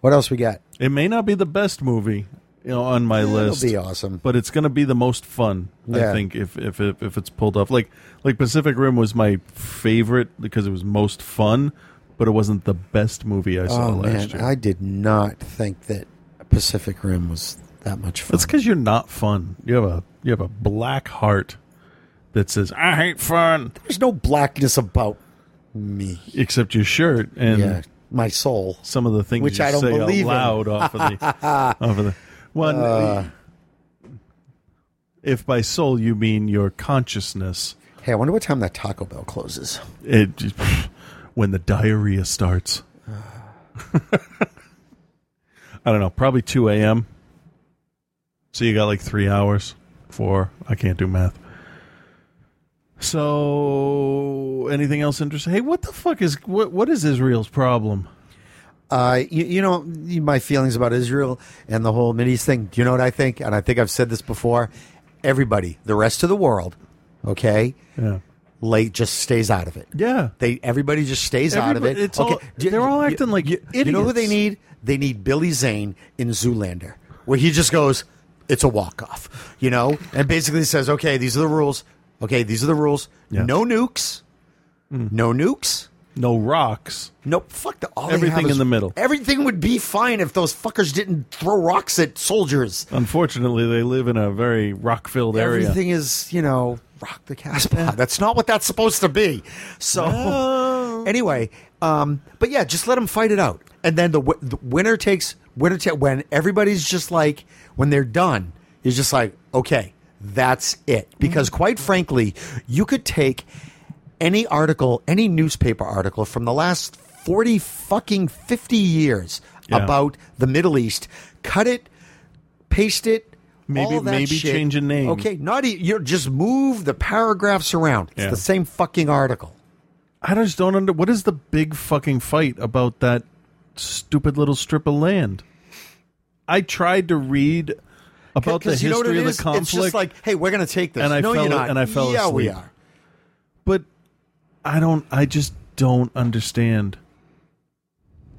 What else we got? It may not be the best movie, you know, on my eh, It'll list. be awesome. but it's going to be the most fun. I think if if if, if it's pulled off, like like Pacific Rim was my favorite because it was most fun, but it wasn't the best movie I saw Oh last man, year. I did not think that Pacific Rim was that much fun. That's because you're not fun. You have a you have a black heart that says I hate fun, There's no blackness about me. except your shirt and yeah, my soul. some of the things Which you I don't say believe out loud off of the off of the one. Uh. if by soul you mean your consciousness, Hey, I wonder what time that Taco Bell closes. it just, when the diarrhea starts. I don't know, probably two a.m. So you got like three hours, four. I can't do math. So, anything else interesting? Hey, what the fuck is what? What is Israel's problem? Uh, you, you know my feelings about Israel and the whole Mideast thing. Do you know what I think? And I think I've said this before. Everybody, the rest of the world, okay, Yeah, late just stays out of it. yeah. They everybody just stays out of it. It's okay, all- they're all you- acting like you, you know who they need? They need Billy Zane in Zoolander, where he just goes, "It's a walk off," you know, and basically says, "Okay, these are the rules. Okay, these are the rules. Yeah. No nukes. No nukes." No rocks. Nope. Fuck the all they Everything have in the middle. Everything would be fine if those fuckers didn't throw rocks at soldiers. Unfortunately, they live in a very rock-filled area. Everything is, you know, rock the Casbah. That's not what that's supposed to be. So anyway, um, but yeah, just let them fight it out, and then the, wi- the winner takes winner ta- when everybody's just like when they're done, you're just like, okay, that's it. Because quite frankly, you could take any article, any newspaper article from the last 40 fucking 50 years Yeah. about the Middle East, cut it, paste it, Maybe- maybe shit. change a name. Okay, not e- you just move the paragraphs around. It's Yeah. the same fucking article. I just don't under. What is the big fucking fight about that stupid little strip of land? I tried to read about the 'Cause you know history of the conflict, It's just like, hey, we're going to take this. and I no, fell you're not. and I fell yeah, asleep. we are. But I don't. I just don't understand.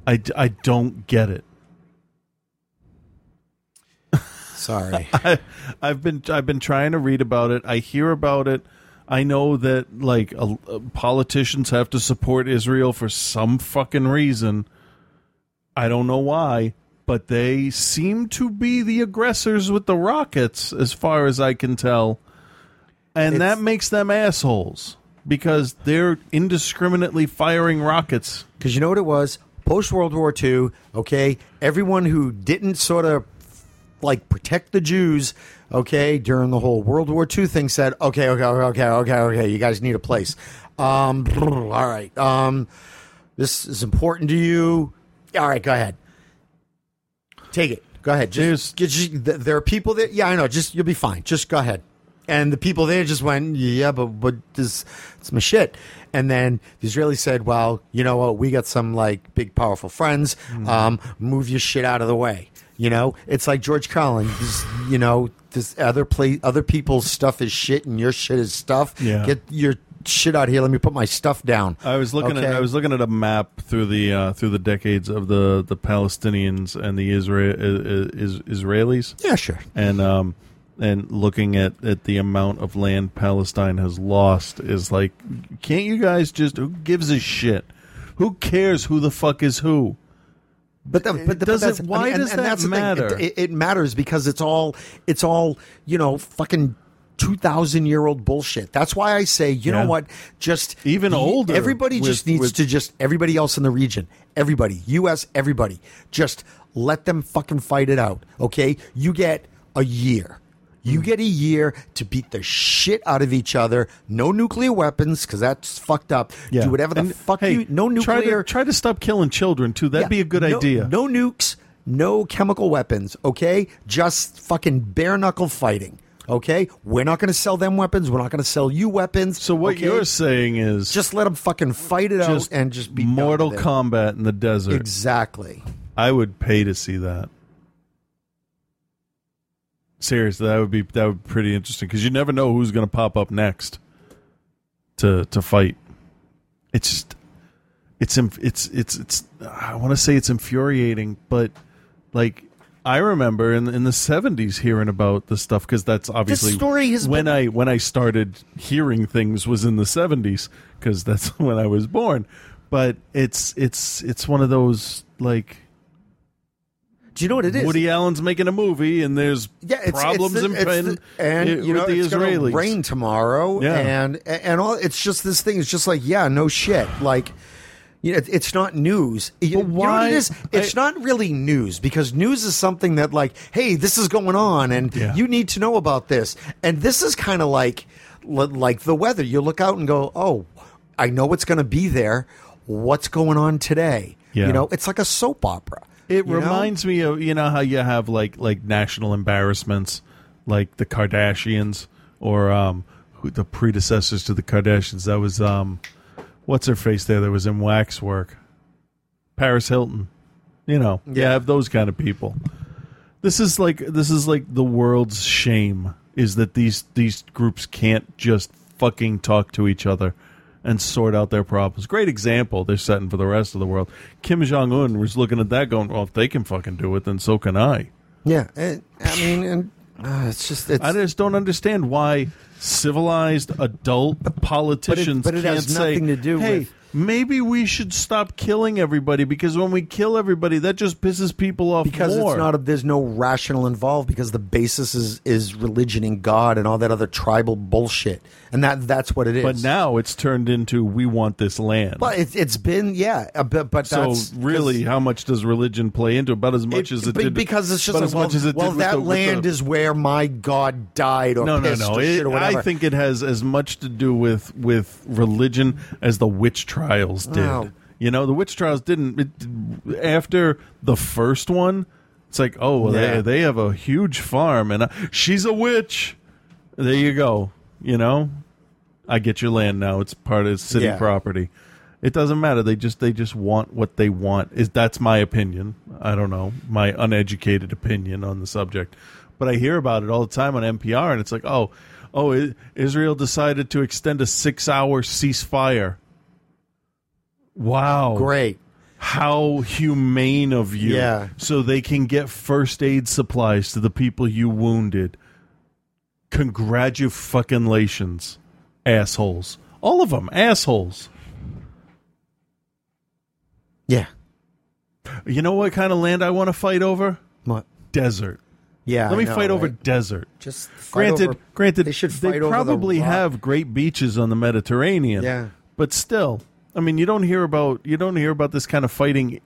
I, I don't get it. Sorry. I, I've been I've been trying to read about it. I hear about it. I know that like uh, politicians have to support Israel for some fucking reason. I don't know why, but they seem to be the aggressors with the rockets, as far as I can tell. and It's- that makes them assholes because they're indiscriminately firing rockets. Because you know what it was? Post World War II, okay, everyone who didn't sort of like protect the Jews, okay, during the whole World War II thing said, okay, okay, okay, okay, okay, you guys need a place. Um, all right. Um, this is important to you. All right, go ahead. Take it. Go ahead. Just, just th- there are people that, yeah, I know. Just you'll be fine. Just go ahead. And the people there just went, yeah, but but this it's my shit. And then the Israelis said, well, you know what? We got some like big powerful friends. Um, move your shit out of the way. You know, it's like George Carlin. This, you know, this other play, other people's stuff is shit, and your shit is stuff. Yeah. Get your shit out here. Let me put my stuff down. I was looking Okay? at I was looking at a map through the uh, through the decades of the, the Palestinians and the Israel is, Israelis. Yeah, sure. And um and looking at, at the amount of land Palestine has lost is like, can't you guys just who gives a shit? Who cares who the fuck is who? But, the, but the, Does but it- why and- does and that that's the thing. matter? It, it, it matters because it's all it's all you know fucking two thousand year old bullshit. That's why I say you Yeah. know what, just Even the- older Everybody with- just needs with- to just everybody else in the region, everybody, U.S. everybody, just let them fucking fight it out. Okay, you get a year. You Hmm. get a year to beat the shit out of each other. No nuclear weapons because that's fucked up. Do whatever the And, fuck hey, you. No Try nuclear. to, try to stop killing children too. That'd Yeah, be a good no- idea. No nukes, no chemical weapons, okay? Just fucking bare knuckle fighting. Okay, we're not going to sell them weapons. We're not going to sell you weapons. So what okay? you're saying is just let them fucking fight it out and just be Mortal done with it. Kombat in the desert. Exactly. I would pay to see that. Seriously, that would be that would be pretty interesting because you never know who's going to pop up next to to fight. It's just it's it's it's it's I want to say it's infuriating, but like I remember in in the seventies hearing about this stuff because that's obviously story has when been- I when I started hearing things was in the seventies because that's when I was born. But it's it's it's one of those like. Do you know what it is? Woody Allen's making a movie, and there's yeah, it's, problems it's in, the, it's in- the- and i- you know the it's gonna Israelis. rain tomorrow, Yeah. and and all. It's just this thing. It's just like yeah, no shit. Like you know, it- it's not news. You, you know what why- it is? It's not really news because news is something that like, hey, this is going on, and Yeah. you need to know about this. And this is kind of like like the weather. You look out and go, oh, I know what's going to be there. What's going on today? Yeah. You know, it's like a soap opera. It you know? reminds me of you know how you have like like national embarrassments, like the Kardashians or um who, the predecessors to the Kardashians. That was um what's her face there that was in Waxwork, Paris Hilton. You know, you Yeah. have those kind of people. This is like this is like the world's shame is that these these groups can't just fucking talk to each other and sort out their problems. Great example they're setting for the rest of the world. Kim Jong Un was looking at that, going, "Well, if they can fucking do it, then so can I." Yeah, and, I mean, and uh, it's just it's. I just don't understand why civilized adult politicians but it can't has nothing say, to do "Hey, with- maybe we should stop killing everybody because when we kill everybody, that just pisses people off because more." it's not a, there's no rational involved because the basis is is religion and God and all that other tribal bullshit and that that's what it is. but now it's turned into we want this land. but it's it's been yeah, but, but so really, how much does religion play into it? About as much as it be- did because it's just like, as well, much as it well did that the- land the- is where my God died or no, no, no. or It- shit or whatever. I think it has as much to do with with religion as the witch trials did. Oh. You know, the witch trials didn't. It, after the first one, it's like, oh, well, Yeah. they they have a huge farm, and uh, she's a witch. There you go. You know, I get your land now. It's part of city Yeah. property. It doesn't matter. They just they just want what they want. Is that's my opinion. I don't know my uneducated opinion on the subject, but I hear about it all the time on NPR, and it's like, oh, oh, Israel decided to extend a six-hour ceasefire. Wow, great. How humane of you! Yeah. so they can get first aid supplies to the people you wounded. Congratulations, fucking lations. assholes! All of them, assholes. Yeah. You know what kind of land I want to fight over? What? Desert. Yeah, Let me know, fight over right? desert. Just fight granted, over- granted, they should fight over the probably have great beaches on the Mediterranean. Yeah. but still, I mean, you don't hear about you don't hear about this kind of fighting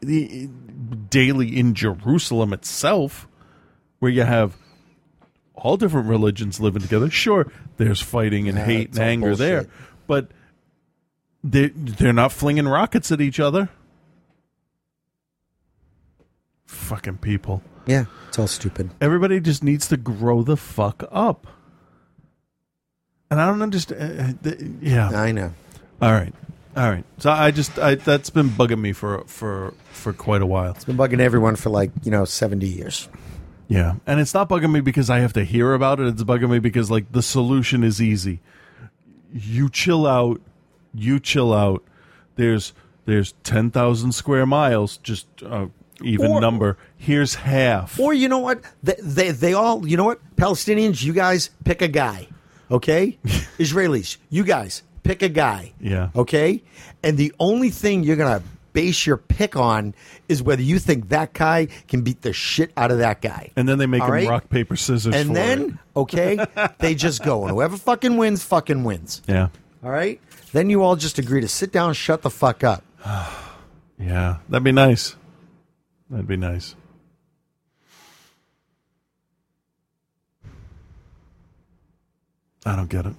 daily in Jerusalem itself, where you have all different religions living together. Sure, there's fighting and Yeah, hate and anger there, but they they're not flinging rockets at each other. Fucking people. Yeah, it's all stupid. Everybody just needs to grow the fuck up. And I don't understand. uh, th- yeah, I know. All right, all right. So I just I, that's been bugging me for for for quite a while. It's been bugging everyone for like you know seventy years. Yeah, and it's not bugging me because I have to hear about it. It's bugging me because like the solution is easy. You chill out. You chill out. There's there's ten thousand square miles. Just uh, even Or- number. Here's half. Or you know what? They, they they all you know what? Palestinians, you guys pick a guy, okay? Israelis, you guys pick a guy, Yeah. okay? And the only thing you're gonna base your pick on is whether you think that guy can beat the shit out of that guy. And then they make All them right? rock paper scissors. And then, it. okay, they just go, and whoever fucking wins, fucking wins. yeah, All right. Then you all just agree to sit down, shut the fuck up. yeah, that'd be nice. That'd be nice. I don't get it.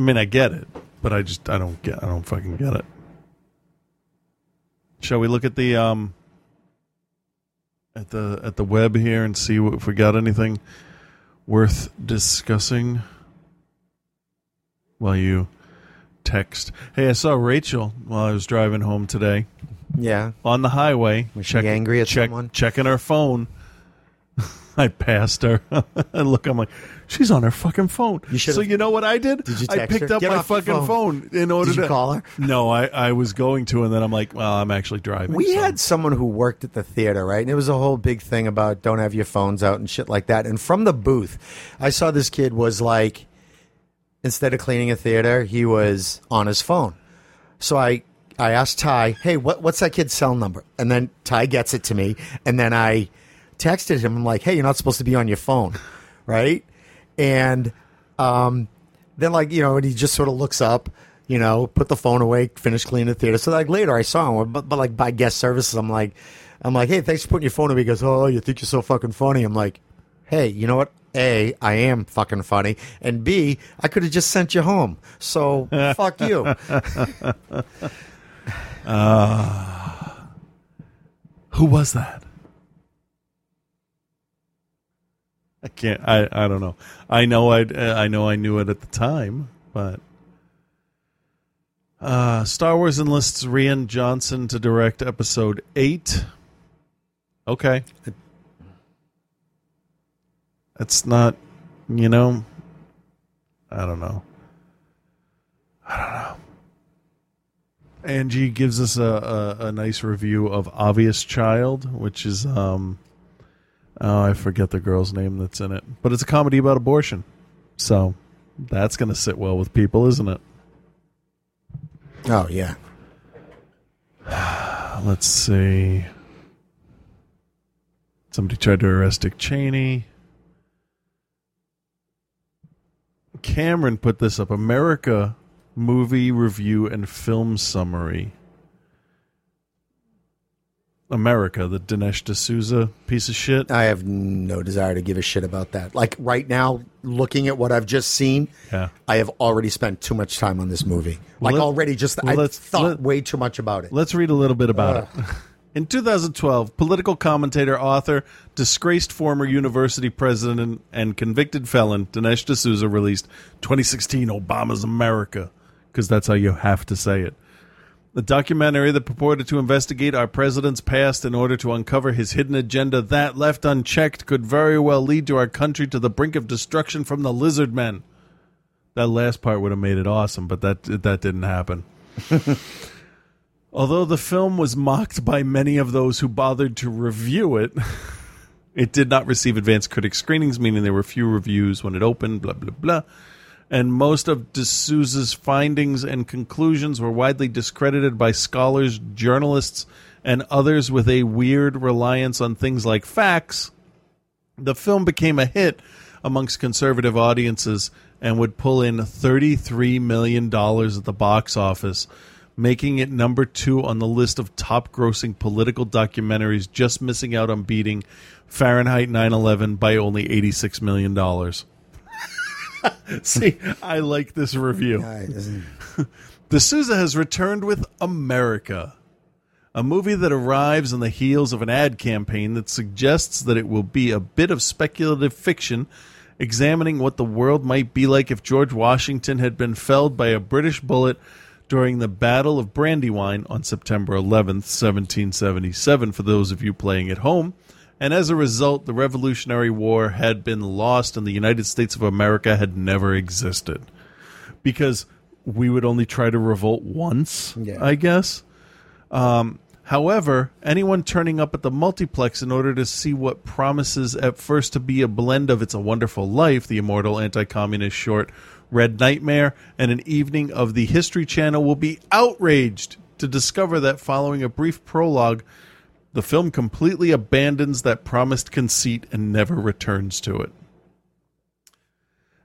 I mean, I get it, but I just I don't get I don't fucking get it. Shall we look at the um at the at the web here and see what, if we got anything worth discussing while you text? Hey, I saw Rachel while I was driving home today Yeah. on the highway. Was she angry at check, someone? Checking her phone. I passed her and look. I'm like, she's on her fucking phone. You should've- so you know what I did? Did you I text picked her? up Get my off your fucking phone. phone. in order Did you to call her? No, I, I was going to, and then I'm like, well, I'm actually driving. We so- had someone who worked at the theater, right? And it was a whole big thing about don't have your phones out and shit like that. And from the booth, I saw this kid was like, instead of cleaning a theater, he was on his phone. So I, I asked Ty, hey, what, what's that kid's cell number? And then Ty gets it to me. And then I texted him, I'm like, hey, you're not supposed to be on your phone, right? And um, then, like, you know, and he just sort of looks up, you know, put the phone away, finish cleaning the theater. So, like, later I saw him, but, but like, by guest services, I'm like, I'm like, hey, thanks for putting your phone away. He goes, oh, you think you're so fucking funny? I'm like, hey, you know what? A, I am fucking funny. And B, I could have just sent you home. So, fuck you. Who was that? I can't. I, I don't know. I know. I I know. I knew it at the time, but uh, Star Wars enlists Rian Johnson to direct Episode Eight. Okay, it's not. You know, I don't know. I don't know. Angie gives us a, a, a nice review of Obvious Child, which is um oh I forget the girl's name that's in it. But it's a comedy about abortion. So that's gonna sit well with people, isn't it? oh, yeah. Let's see. Somebody tried to arrest Dick Cheney. Cameron put this up. America movie review and film summary. America, the Dinesh D'Souza piece of shit. I have no desire to give a shit about that. Like right now, looking at what I've just seen, Yeah. I have already spent too much time on this movie. Like Let- already, just well, I thought let- way too much about it. Let's read a little bit about it. In 2012, political commentator, author, disgraced former university president, and convicted felon Dinesh D'Souza released 2016 Obama's America, because that's how you have to say it. The documentary that purported to investigate our president's past in order to uncover his hidden agenda that, left unchecked, could very well lead to our country to the brink of destruction from the lizard men. That last part would have made it awesome, but that that didn't happen. Although the film was mocked by many of those who bothered to review it, it did not receive advanced critic screenings, meaning there were few reviews when it opened, blah, blah, blah. And most of D'Souza's findings and conclusions were widely discredited by scholars, journalists, and others with a weird reliance on things like facts The film became a hit amongst conservative audiences and would pull in $33 million at the box office, making it number two on the list of top grossing political documentaries, just missing out on beating Fahrenheit 9 11 by only $86 million. See, I like this review. The D'Souza has returned with America, a movie that arrives on the heels of an ad campaign that suggests that it will be a bit of speculative fiction examining what the world might be like if George Washington had been felled by a British bullet during the Battle of Brandywine on September 11th, 1777, for those of you playing at home. And as a result, the Revolutionary War had been lost and the United States of America had never existed. Because we would only try to revolt once, Yeah. I guess. Um, however, anyone turning up at the multiplex in order to see what promises at first to be a blend of It's a Wonderful Life, the immortal anti communist short Red Nightmare, and an evening of the History Channel will be outraged to discover that following a brief prologue, the film completely abandons that promised conceit and never returns to it.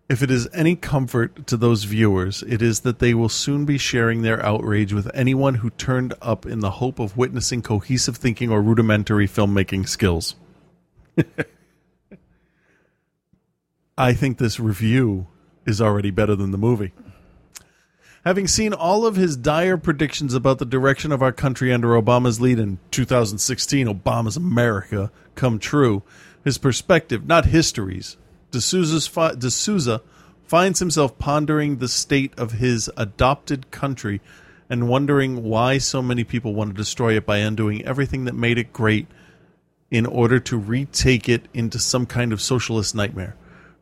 If it is any comfort to those viewers, it is that they will soon be sharing their outrage with anyone who turned up in the hope of witnessing cohesive thinking or rudimentary filmmaking skills. I think this review is already better than the movie. Having seen all of his dire predictions about the direction of our country under Obama's lead in 2016, Obama's America, come true, his perspective, not history's, D'Souza's fi- D'Souza finds himself pondering the state of his adopted country and wondering why so many people want to destroy it by undoing everything that made it great in order to retake it into some kind of socialist nightmare.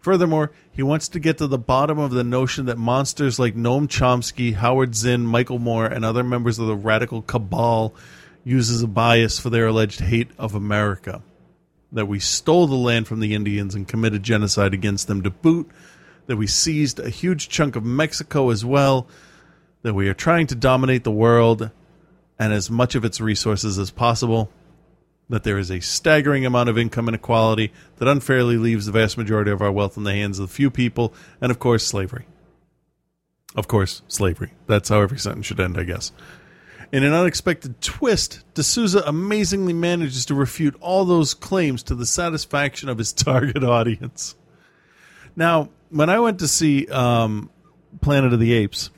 Furthermore, he wants to get to the bottom of the notion that monsters like Noam Chomsky, Howard Zinn, Michael Moore, and other members of the radical cabal uses a bias for their alleged hate of America. That we stole the land from the Indians and committed genocide against them to boot. That we seized a huge chunk of Mexico as well. That we are trying to dominate the world and as much of its resources as possible that there is a staggering amount of income inequality that unfairly leaves the vast majority of our wealth in the hands of the few people, and of course, slavery. Of course, slavery. That's how every sentence should end, I guess. In an unexpected twist, D'Souza amazingly manages to refute all those claims to the satisfaction of his target audience. Now, when I went to see um, Planet of the Apes,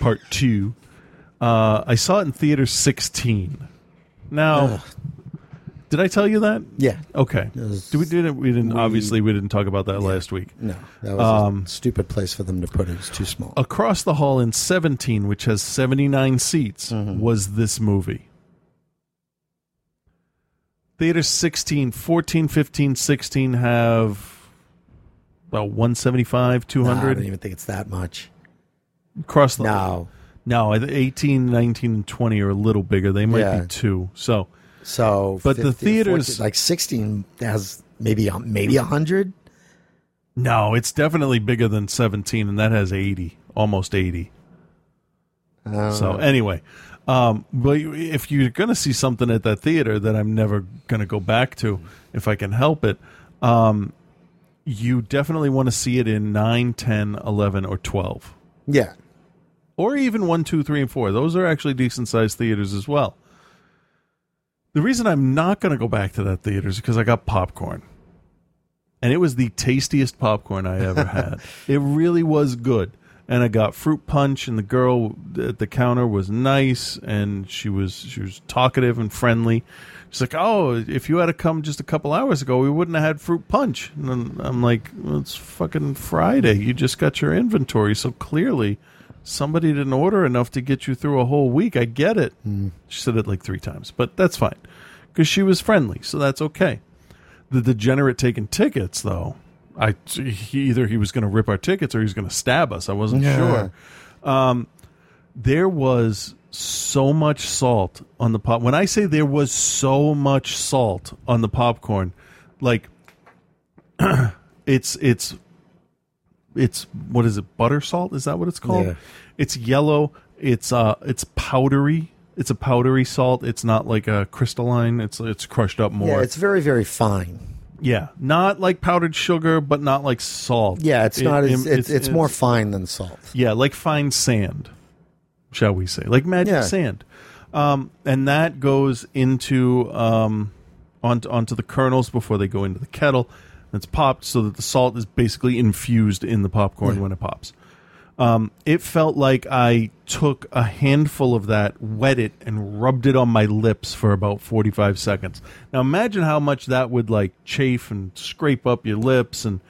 Part 2, uh, I saw it in theater 16. Now, did I tell you that? Yeah. Okay. Did we did it? We didn't. we- obviously, we didn't talk about that last week. No, that was Um, a stupid place for them to put it. It's too small. Across the hall in 17, which has 79 seats, Mm-hmm. was this movie. Theater 16, 14, 15, 16 have about 175, No, I don't even think it's that much. Across the No. No, I 18, 19, and 20 are a little bigger. They might Yeah. be two. So, So, But the 50, theaters- 14 like sixteen has maybe maybe a hundred. no, it's definitely bigger than 17, and that has 80, almost 80. Uh, So anyway, um, but if you're going to see something at that theater that I'm never going to go back to, if I can help it, um, you definitely want to see it in 9, 10, 11, or 12. yeah, Or even 1, 2, 3, and 4. Those are actually decent sized theaters as well. The reason I'm not going to go back to that theater is because I got popcorn. And it was the tastiest popcorn I ever had. it really was good. And I got fruit punch, and the girl at the counter was nice, and she was she was talkative and friendly. She's like, "Oh, if you had to come just a couple hours ago, we wouldn't have had fruit punch." And I'm like, well, "It's fucking Friday. You just got your inventory, so clearly somebody didn't order enough to get you through a whole week. I get it." She said it like three times, but that's fine because she was friendly, so that's okay. The degenerate taking tickets, though, I he, either he was going to rip our tickets or he was going to stab us. I wasn't Yeah. sure. Um, there was so much salt on the pop. When I say there was so much salt on the popcorn, like it's it's it's what is it? Butter salt? Is that what it's called? Yeah. It's yellow. It's uh it's powdery. It's a powdery salt. It's not like a crystalline. It's it's crushed up more. yeah, it's very very fine. Yeah, not like powdered sugar, but not like salt. Yeah, it's It- not. As, it- it's, it's more fine than salt. Yeah, like fine sand, shall we say? Like magic Yeah. sand. Um, and that goes into um, onto, onto the kernels before they go into the kettle. It's popped so that the salt is basically infused in the popcorn Yeah. when it pops. Um, it felt like I took a handful of that, wet it, and rubbed it on my lips for about 45 seconds. Now imagine how much that would like chafe and scrape up your lips and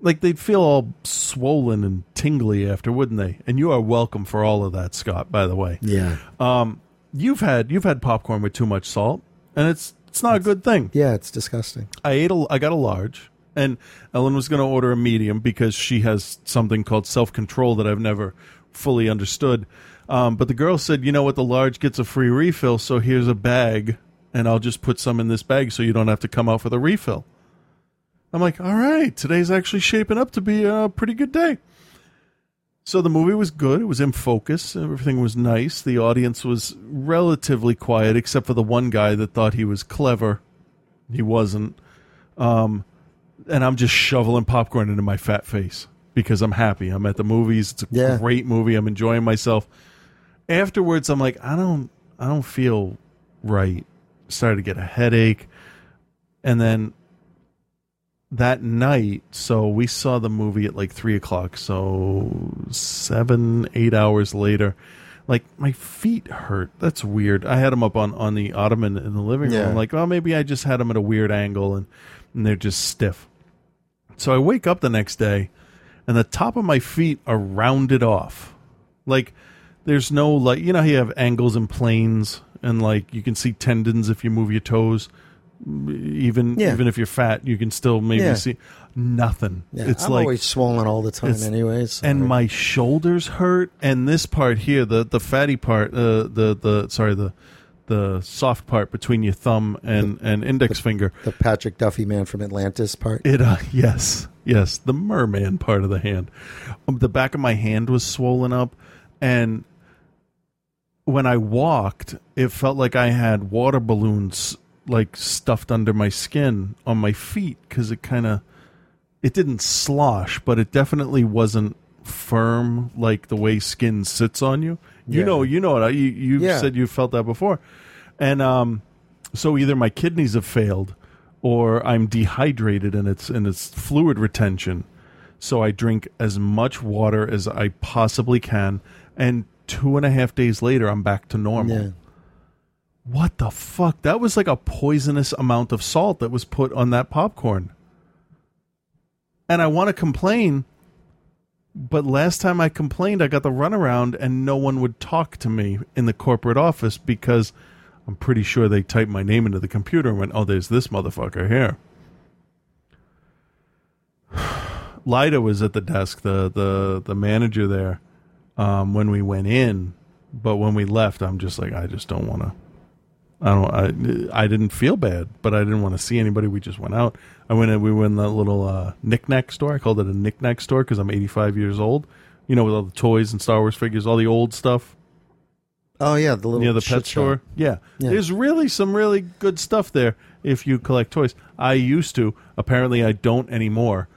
like they'd feel all swollen and tingly after, wouldn't they? And you are welcome for all of that, Scott, by the way. Yeah. Um, you've had you've had popcorn with too much salt, and it's it's not a good thing. Yeah, it's disgusting. I ate a I got a large, and Ellen was going to order a medium because she has something called self control that I've never fully understood. Um, but the girl said, "You know what? The large gets a free refill, so here's a bag, and I'll just put some in this bag so you don't have to come out for the refill." I'm like, "All right, today's actually shaping up to be a pretty good day." So the movie was good. It was in focus. Everything was nice. The audience was relatively quiet, except for the one guy that thought he was clever. He wasn't. Um, and I'm just shoveling popcorn into my fat face because I'm happy. I'm at the movies. It's a Yeah. great movie. I'm enjoying myself. Afterwards, I'm like, I don't, I don't feel right. Started to get a headache, and then that night, so we saw the movie at like three o'clock. So seven, eight hours later, like my feet hurt. That's weird. I had them up on on the ottoman in the living room. Yeah. Like, well, maybe I just had them at a weird angle, and, and they're just stiff. So I wake up the next day, and the top of my feet are rounded off. Like there's no like you know how you have angles and planes, and like you can see tendons if you move your toes. Even Yeah. even if you're fat, you can still maybe Yeah. see nothing. Yeah, it's I'm like always swollen all the time, anyways. and my shoulders hurt and this part here the the fatty part uh the the sorry the the soft part between your thumb and and index finger. the Patrick Duffy man from Atlantis part. it uh, yes yes the merman part of the hand. Um, the back of my hand was swollen up and when i walked it felt like i had water balloons like stuffed under my skin on my feet because it kind of it didn't slosh but it definitely wasn't firm like the way skin sits on you you Yeah. know you know it you you've Yeah. said you felt that before and um so either my kidneys have failed or I'm dehydrated and it's and it's fluid retention. So I drink as much water as I possibly can, and two and a half days later I'm back to normal. Yeah. What the fuck? That was like a poisonous amount of salt that was put on that popcorn. And I want to complain, but last time I complained, I got the runaround and no one would talk to me in the corporate office because I'm pretty sure they typed my name into the computer and went, oh, there's this motherfucker here. Lida was at the desk, the the the manager there, um, when we went in, but when we left, I'm just like, I just don't want to. I don't. I I didn't feel bad, but I didn't want to see anybody. We just went out. I went. in We went in that little uh, knickknack store. I called it a knickknack store because I'm 85 years old. You know, with all the toys and Star Wars figures, all the old stuff Oh yeah, the little near the pet shop. store. Yeah. Yeah. there's really some really good stuff there if you collect toys. I used to. Apparently, I don't anymore,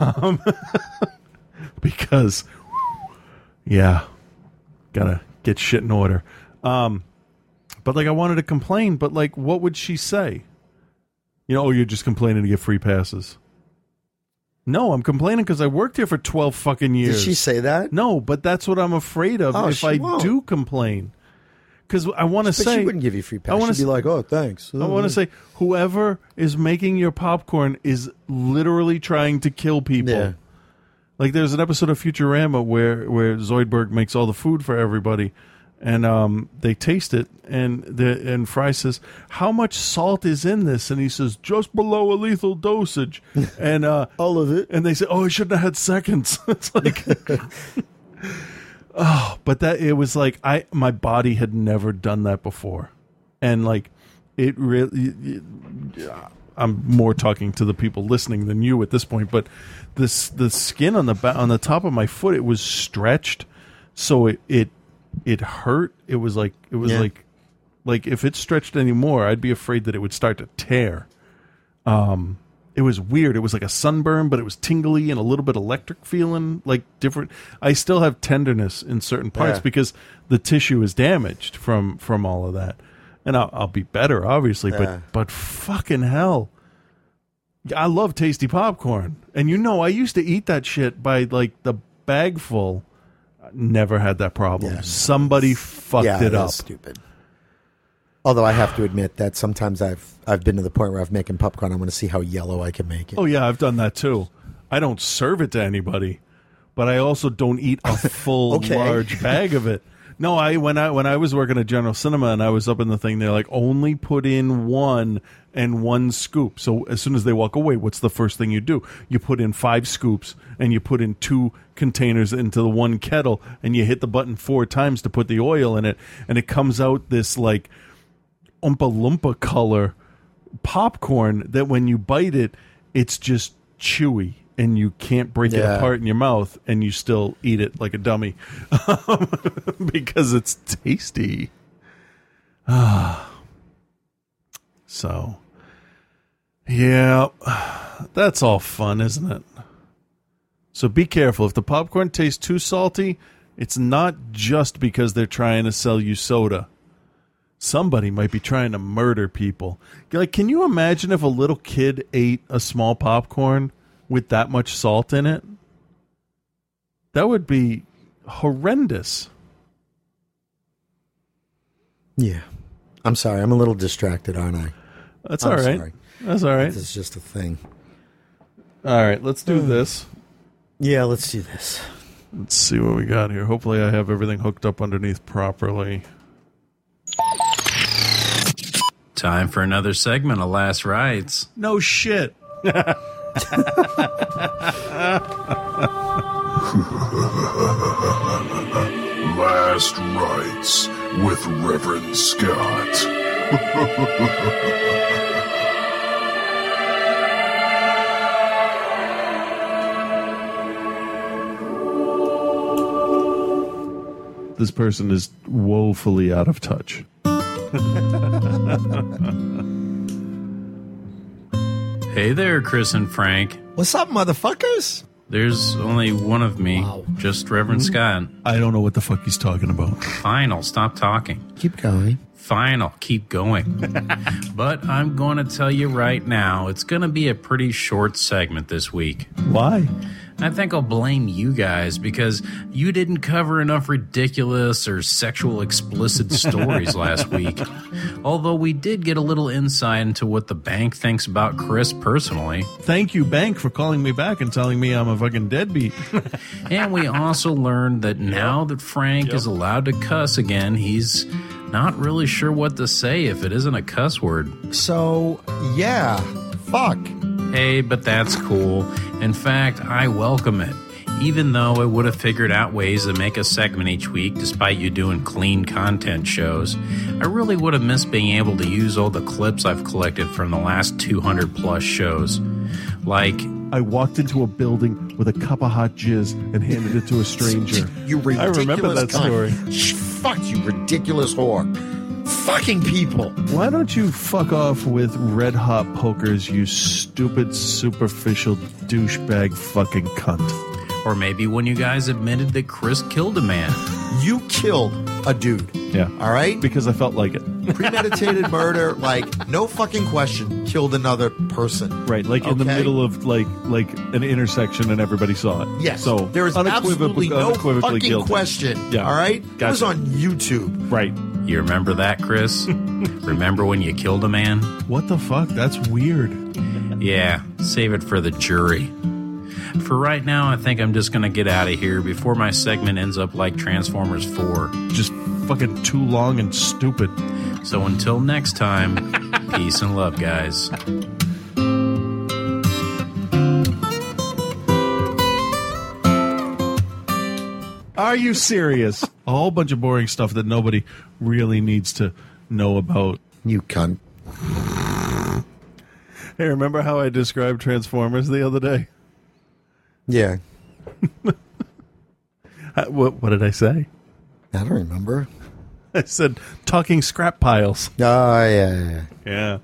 um, because yeah, gotta get shit in order. Um, but like, I wanted to complain, but like, what would she say? You know, oh, you're just complaining to get free passes. No, I'm complaining because I worked here for twelve fucking years. Did she say that? No, but that's what I'm afraid of Oh, if she I won't. do complain. Because I want to But say she wouldn't give you free I pass. wanna She'd be s- like, "Oh, thanks." I want to say whoever is making your popcorn is literally trying to kill people. Yeah. Like there's an episode of Futurama where where Zoidberg makes all the food for everybody, and um, they taste it, and the and Fry says, "How much salt is in this?" And he says, "Just below a lethal dosage," and uh, all of it. and they say, "Oh, I shouldn't have had seconds." it's like, oh, but that it was like I my body had never done that before, and like it really. I'm more talking to the people listening than you at this point, but this the skin on the ba- on the top of my foot it was stretched, so it it it hurt. It was like it was Yeah. like like if it stretched anymore, I'd be afraid that it would start to tear. Um, It was weird. It was like a sunburn, but it was tingly and a little bit electric feeling, like different. I still have tenderness in certain parts Yeah. because the tissue is damaged from from all of that. And I'll, I'll be better, obviously, Yeah. but but fucking hell, I love tasty popcorn, and you know I used to eat that shit by like the bag full. Never had that problem. Somebody fucked yeah, it up. stupid. Although I have to admit that sometimes I've I've been to the point where I've making popcorn. I want to see how yellow I can make it. Oh yeah, I've done that too. I don't serve it to anybody, but I also don't eat a full Okay. large bag of it. No, I when I when I was working at General Cinema and I was up in the thing, they're like only put in one and one scoop. So as soon as they walk away, what's the first thing you do? You put in five scoops and you put in two containers into the one kettle and you hit the button four times to put the oil in it, and it comes out this like Oompa Loompa color popcorn that when you bite it, it's just chewy and you can't break it apart in your mouth and you still eat it like a dummy because it's tasty. Ah. so, yeah, that's all fun, isn't it? So be careful. If the popcorn tastes too salty, it's not just because they're trying to sell you soda somebody might be trying to murder people. Like, can you imagine if a little kid ate a small popcorn with that much salt in it? That would be horrendous. Yeah, I'm sorry. I'm a little distracted, aren't I? That's I'm all right. sorry. That's all right. This is just a thing. All right, let's do hmm. this. Yeah, let's do this. Let's see what we got here. Hopefully, I have everything hooked up underneath properly. Time for another segment of Last Rides. No shit. Last Rites with Reverend Scott. This person is woefully out of touch. Hey there, Chris and Frank. What's up, motherfuckers? There's only one of me, just Reverend hmm? Scott. I don't know what the fuck he's talking about. Final, stop talking. Keep going. Final, keep going. but I'm going to tell you right now, it's going to be a pretty short segment this week. Why? I think I'll blame you guys because you didn't cover enough ridiculous or sexual explicit stories last week. Although we did get a little insight into what the bank thinks about Chris personally. Thank you, Bank, for calling me back and telling me I'm a fucking deadbeat. And we also learned that now that Frank is allowed to cuss again, he's not really sure what to say if it isn't a cuss word. So, yeah, fuck. Hey, but that's cool. In fact, I welcome it. Even though I would have figured out ways to make a segment each week despite you doing clean content shows, I really would have missed being able to use all the clips I've collected from the last 200 plus shows. Like, I walked into a building with a cup of hot jizz and handed it to a stranger. You I ridiculous remember that cunt. story. Sh- Fuck you, ridiculous whore. Fucking people. Why don't you fuck off with red hot pokers, you stupid, superficial douchebag fucking cunt? or maybe when you guys admitted that Chris killed a man. You killed a dude. Yeah. All right? Because I felt like it. Premeditated murder, like, no fucking question, killed another person. Right, like in the middle of like like an intersection and everybody saw it. Yes. So there is unequivocally, absolutely no unequivocally fucking guilty. question. Yeah. All right? It was Gotcha. on YouTube. Right. You remember that, Chris? remember when you killed a man? What the fuck? That's weird. Yeah, save it for the jury. For right now, I think I'm just gonna get out of here before my segment ends up like Transformers 4. Just fucking too long and stupid. So until next time, peace and love, guys. Are you serious? A whole bunch of boring stuff that nobody really needs to know about. You cunt. Hey, remember how I described Transformers the other day? Yeah. Uh, What, what did I say? I don't remember. I said talking scrap piles. Oh, yeah, yeah, yeah. Yeah.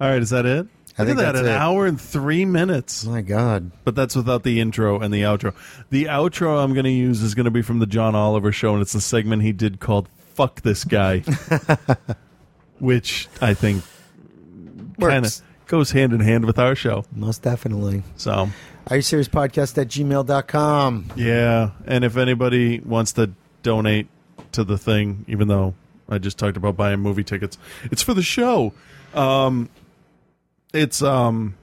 All right, is that it? I Look think at that, that's an it. hour and three minutes. My God. But that's without the intro and the outro. The outro I'm going to use is going to be from the John Oliver show, and it's a segment he did called "Fuck This Guy," which I think kind of goes hand in hand with our show. Most definitely. So, Are you serious podcast at gmail.com? yeah. And if anybody wants to donate to the thing, even though I just talked about buying movie tickets, it's for the show. Um, it's um,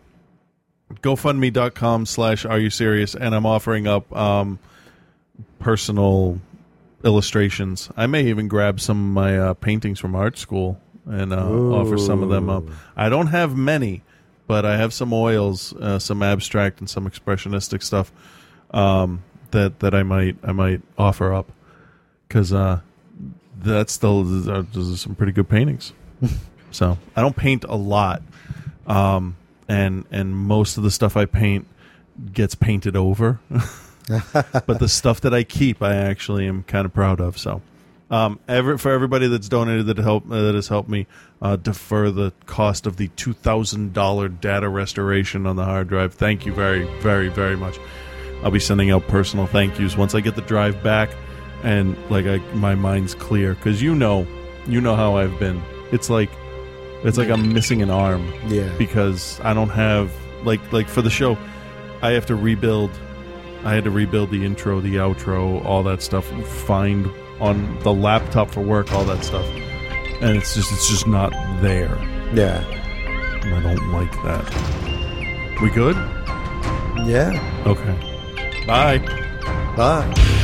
GoFundMe.com slash Are You Serious, and I'm offering up um, personal illustrations. I may even grab some of my uh, paintings from art school and uh, offer some of them up. I don't have many, but I have some oils, uh, some abstract and some expressionistic stuff um, that that I might I might offer up because uh, that's still those are some pretty good paintings. so I don't paint a lot, um, and and most of the stuff I paint gets painted over. but the stuff that I keep, I actually am kind of proud of. So, um, every, for everybody that's donated that help uh, that has helped me uh, defer the cost of the two thousand dollar data restoration on the hard drive. Thank you very, very, very much. I'll be sending out personal thank yous once I get the drive back, and like I, my mind's clear because you know, you know how I've been. It's like, it's like I'm missing an arm. Yeah. Because I don't have like like for the show, I have to rebuild I had to rebuild the intro, the outro, all that stuff, find on the laptop for work, all that stuff. And it's just it's just not there. Yeah. And I don't like that. We good? Yeah. Okay. Bye. Bye.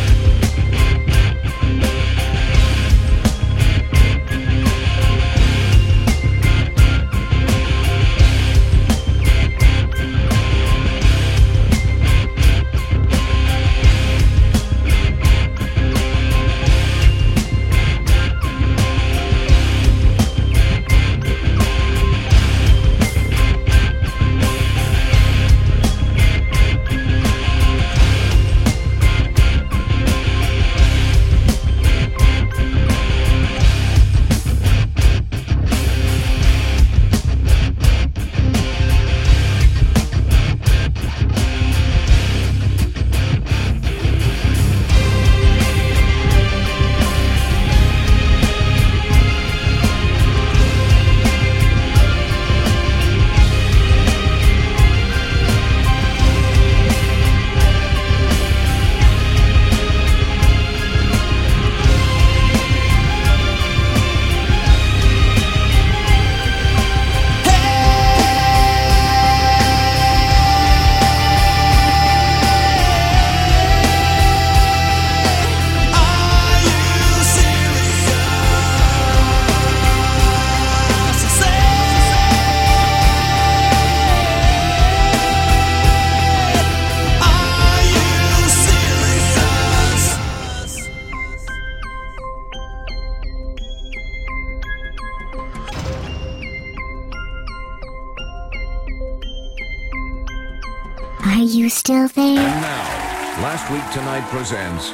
You still there? Now, Last Week Tonight presents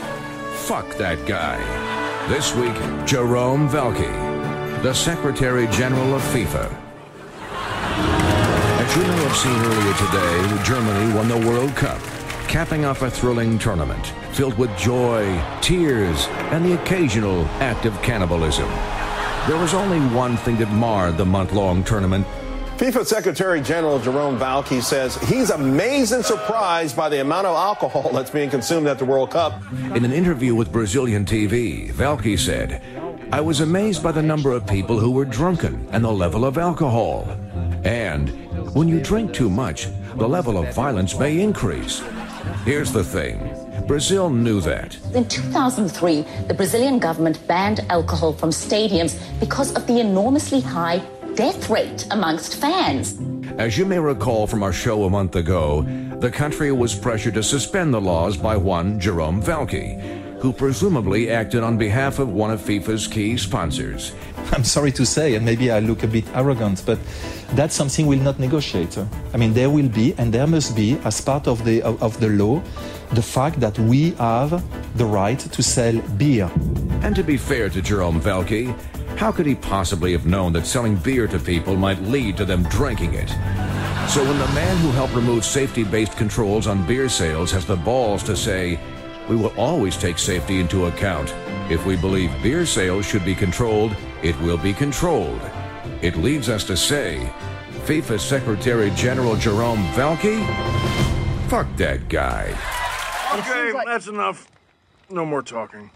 Fuck That Guy. This week, Jerome Valcke, the Secretary General of FIFA. As you may have seen earlier today, Germany won the World Cup, capping off a thrilling tournament filled with joy, tears, and the occasional act of cannibalism. There was only one thing that marred the month long tournament FIFA Secretary General Jerome Valcke says he's amazed and surprised by the amount of alcohol that's being consumed at the World Cup. In an interview with Brazilian TV, Valcke said, I was amazed by the number of people who were drunken and the level of alcohol. And when you drink too much, the level of violence may increase. Here's the thing Brazil knew that. In 2003, the Brazilian government banned alcohol from stadiums because of the enormously high death rate amongst fans. As you may recall from our show a month ago, the country was pressured to suspend the laws by one Jerome Valcke, who presumably acted on behalf of one of FIFA's key sponsors. I'm sorry to say, and maybe I look a bit arrogant, but that's something we'll not negotiate. I mean, there will be, and there must be, as part of the of, of the law, the fact that we have the right to sell beer. And to be fair to Jerome Valcke, how could he possibly have known that selling beer to people might lead to them drinking it? So when the man who helped remove safety-based controls on beer sales has the balls to say, we will always take safety into account. If we believe beer sales should be controlled, it will be controlled. It leads us to say, FIFA Secretary General Jerome Valcke? Fuck that guy. Okay, that's enough. No more talking.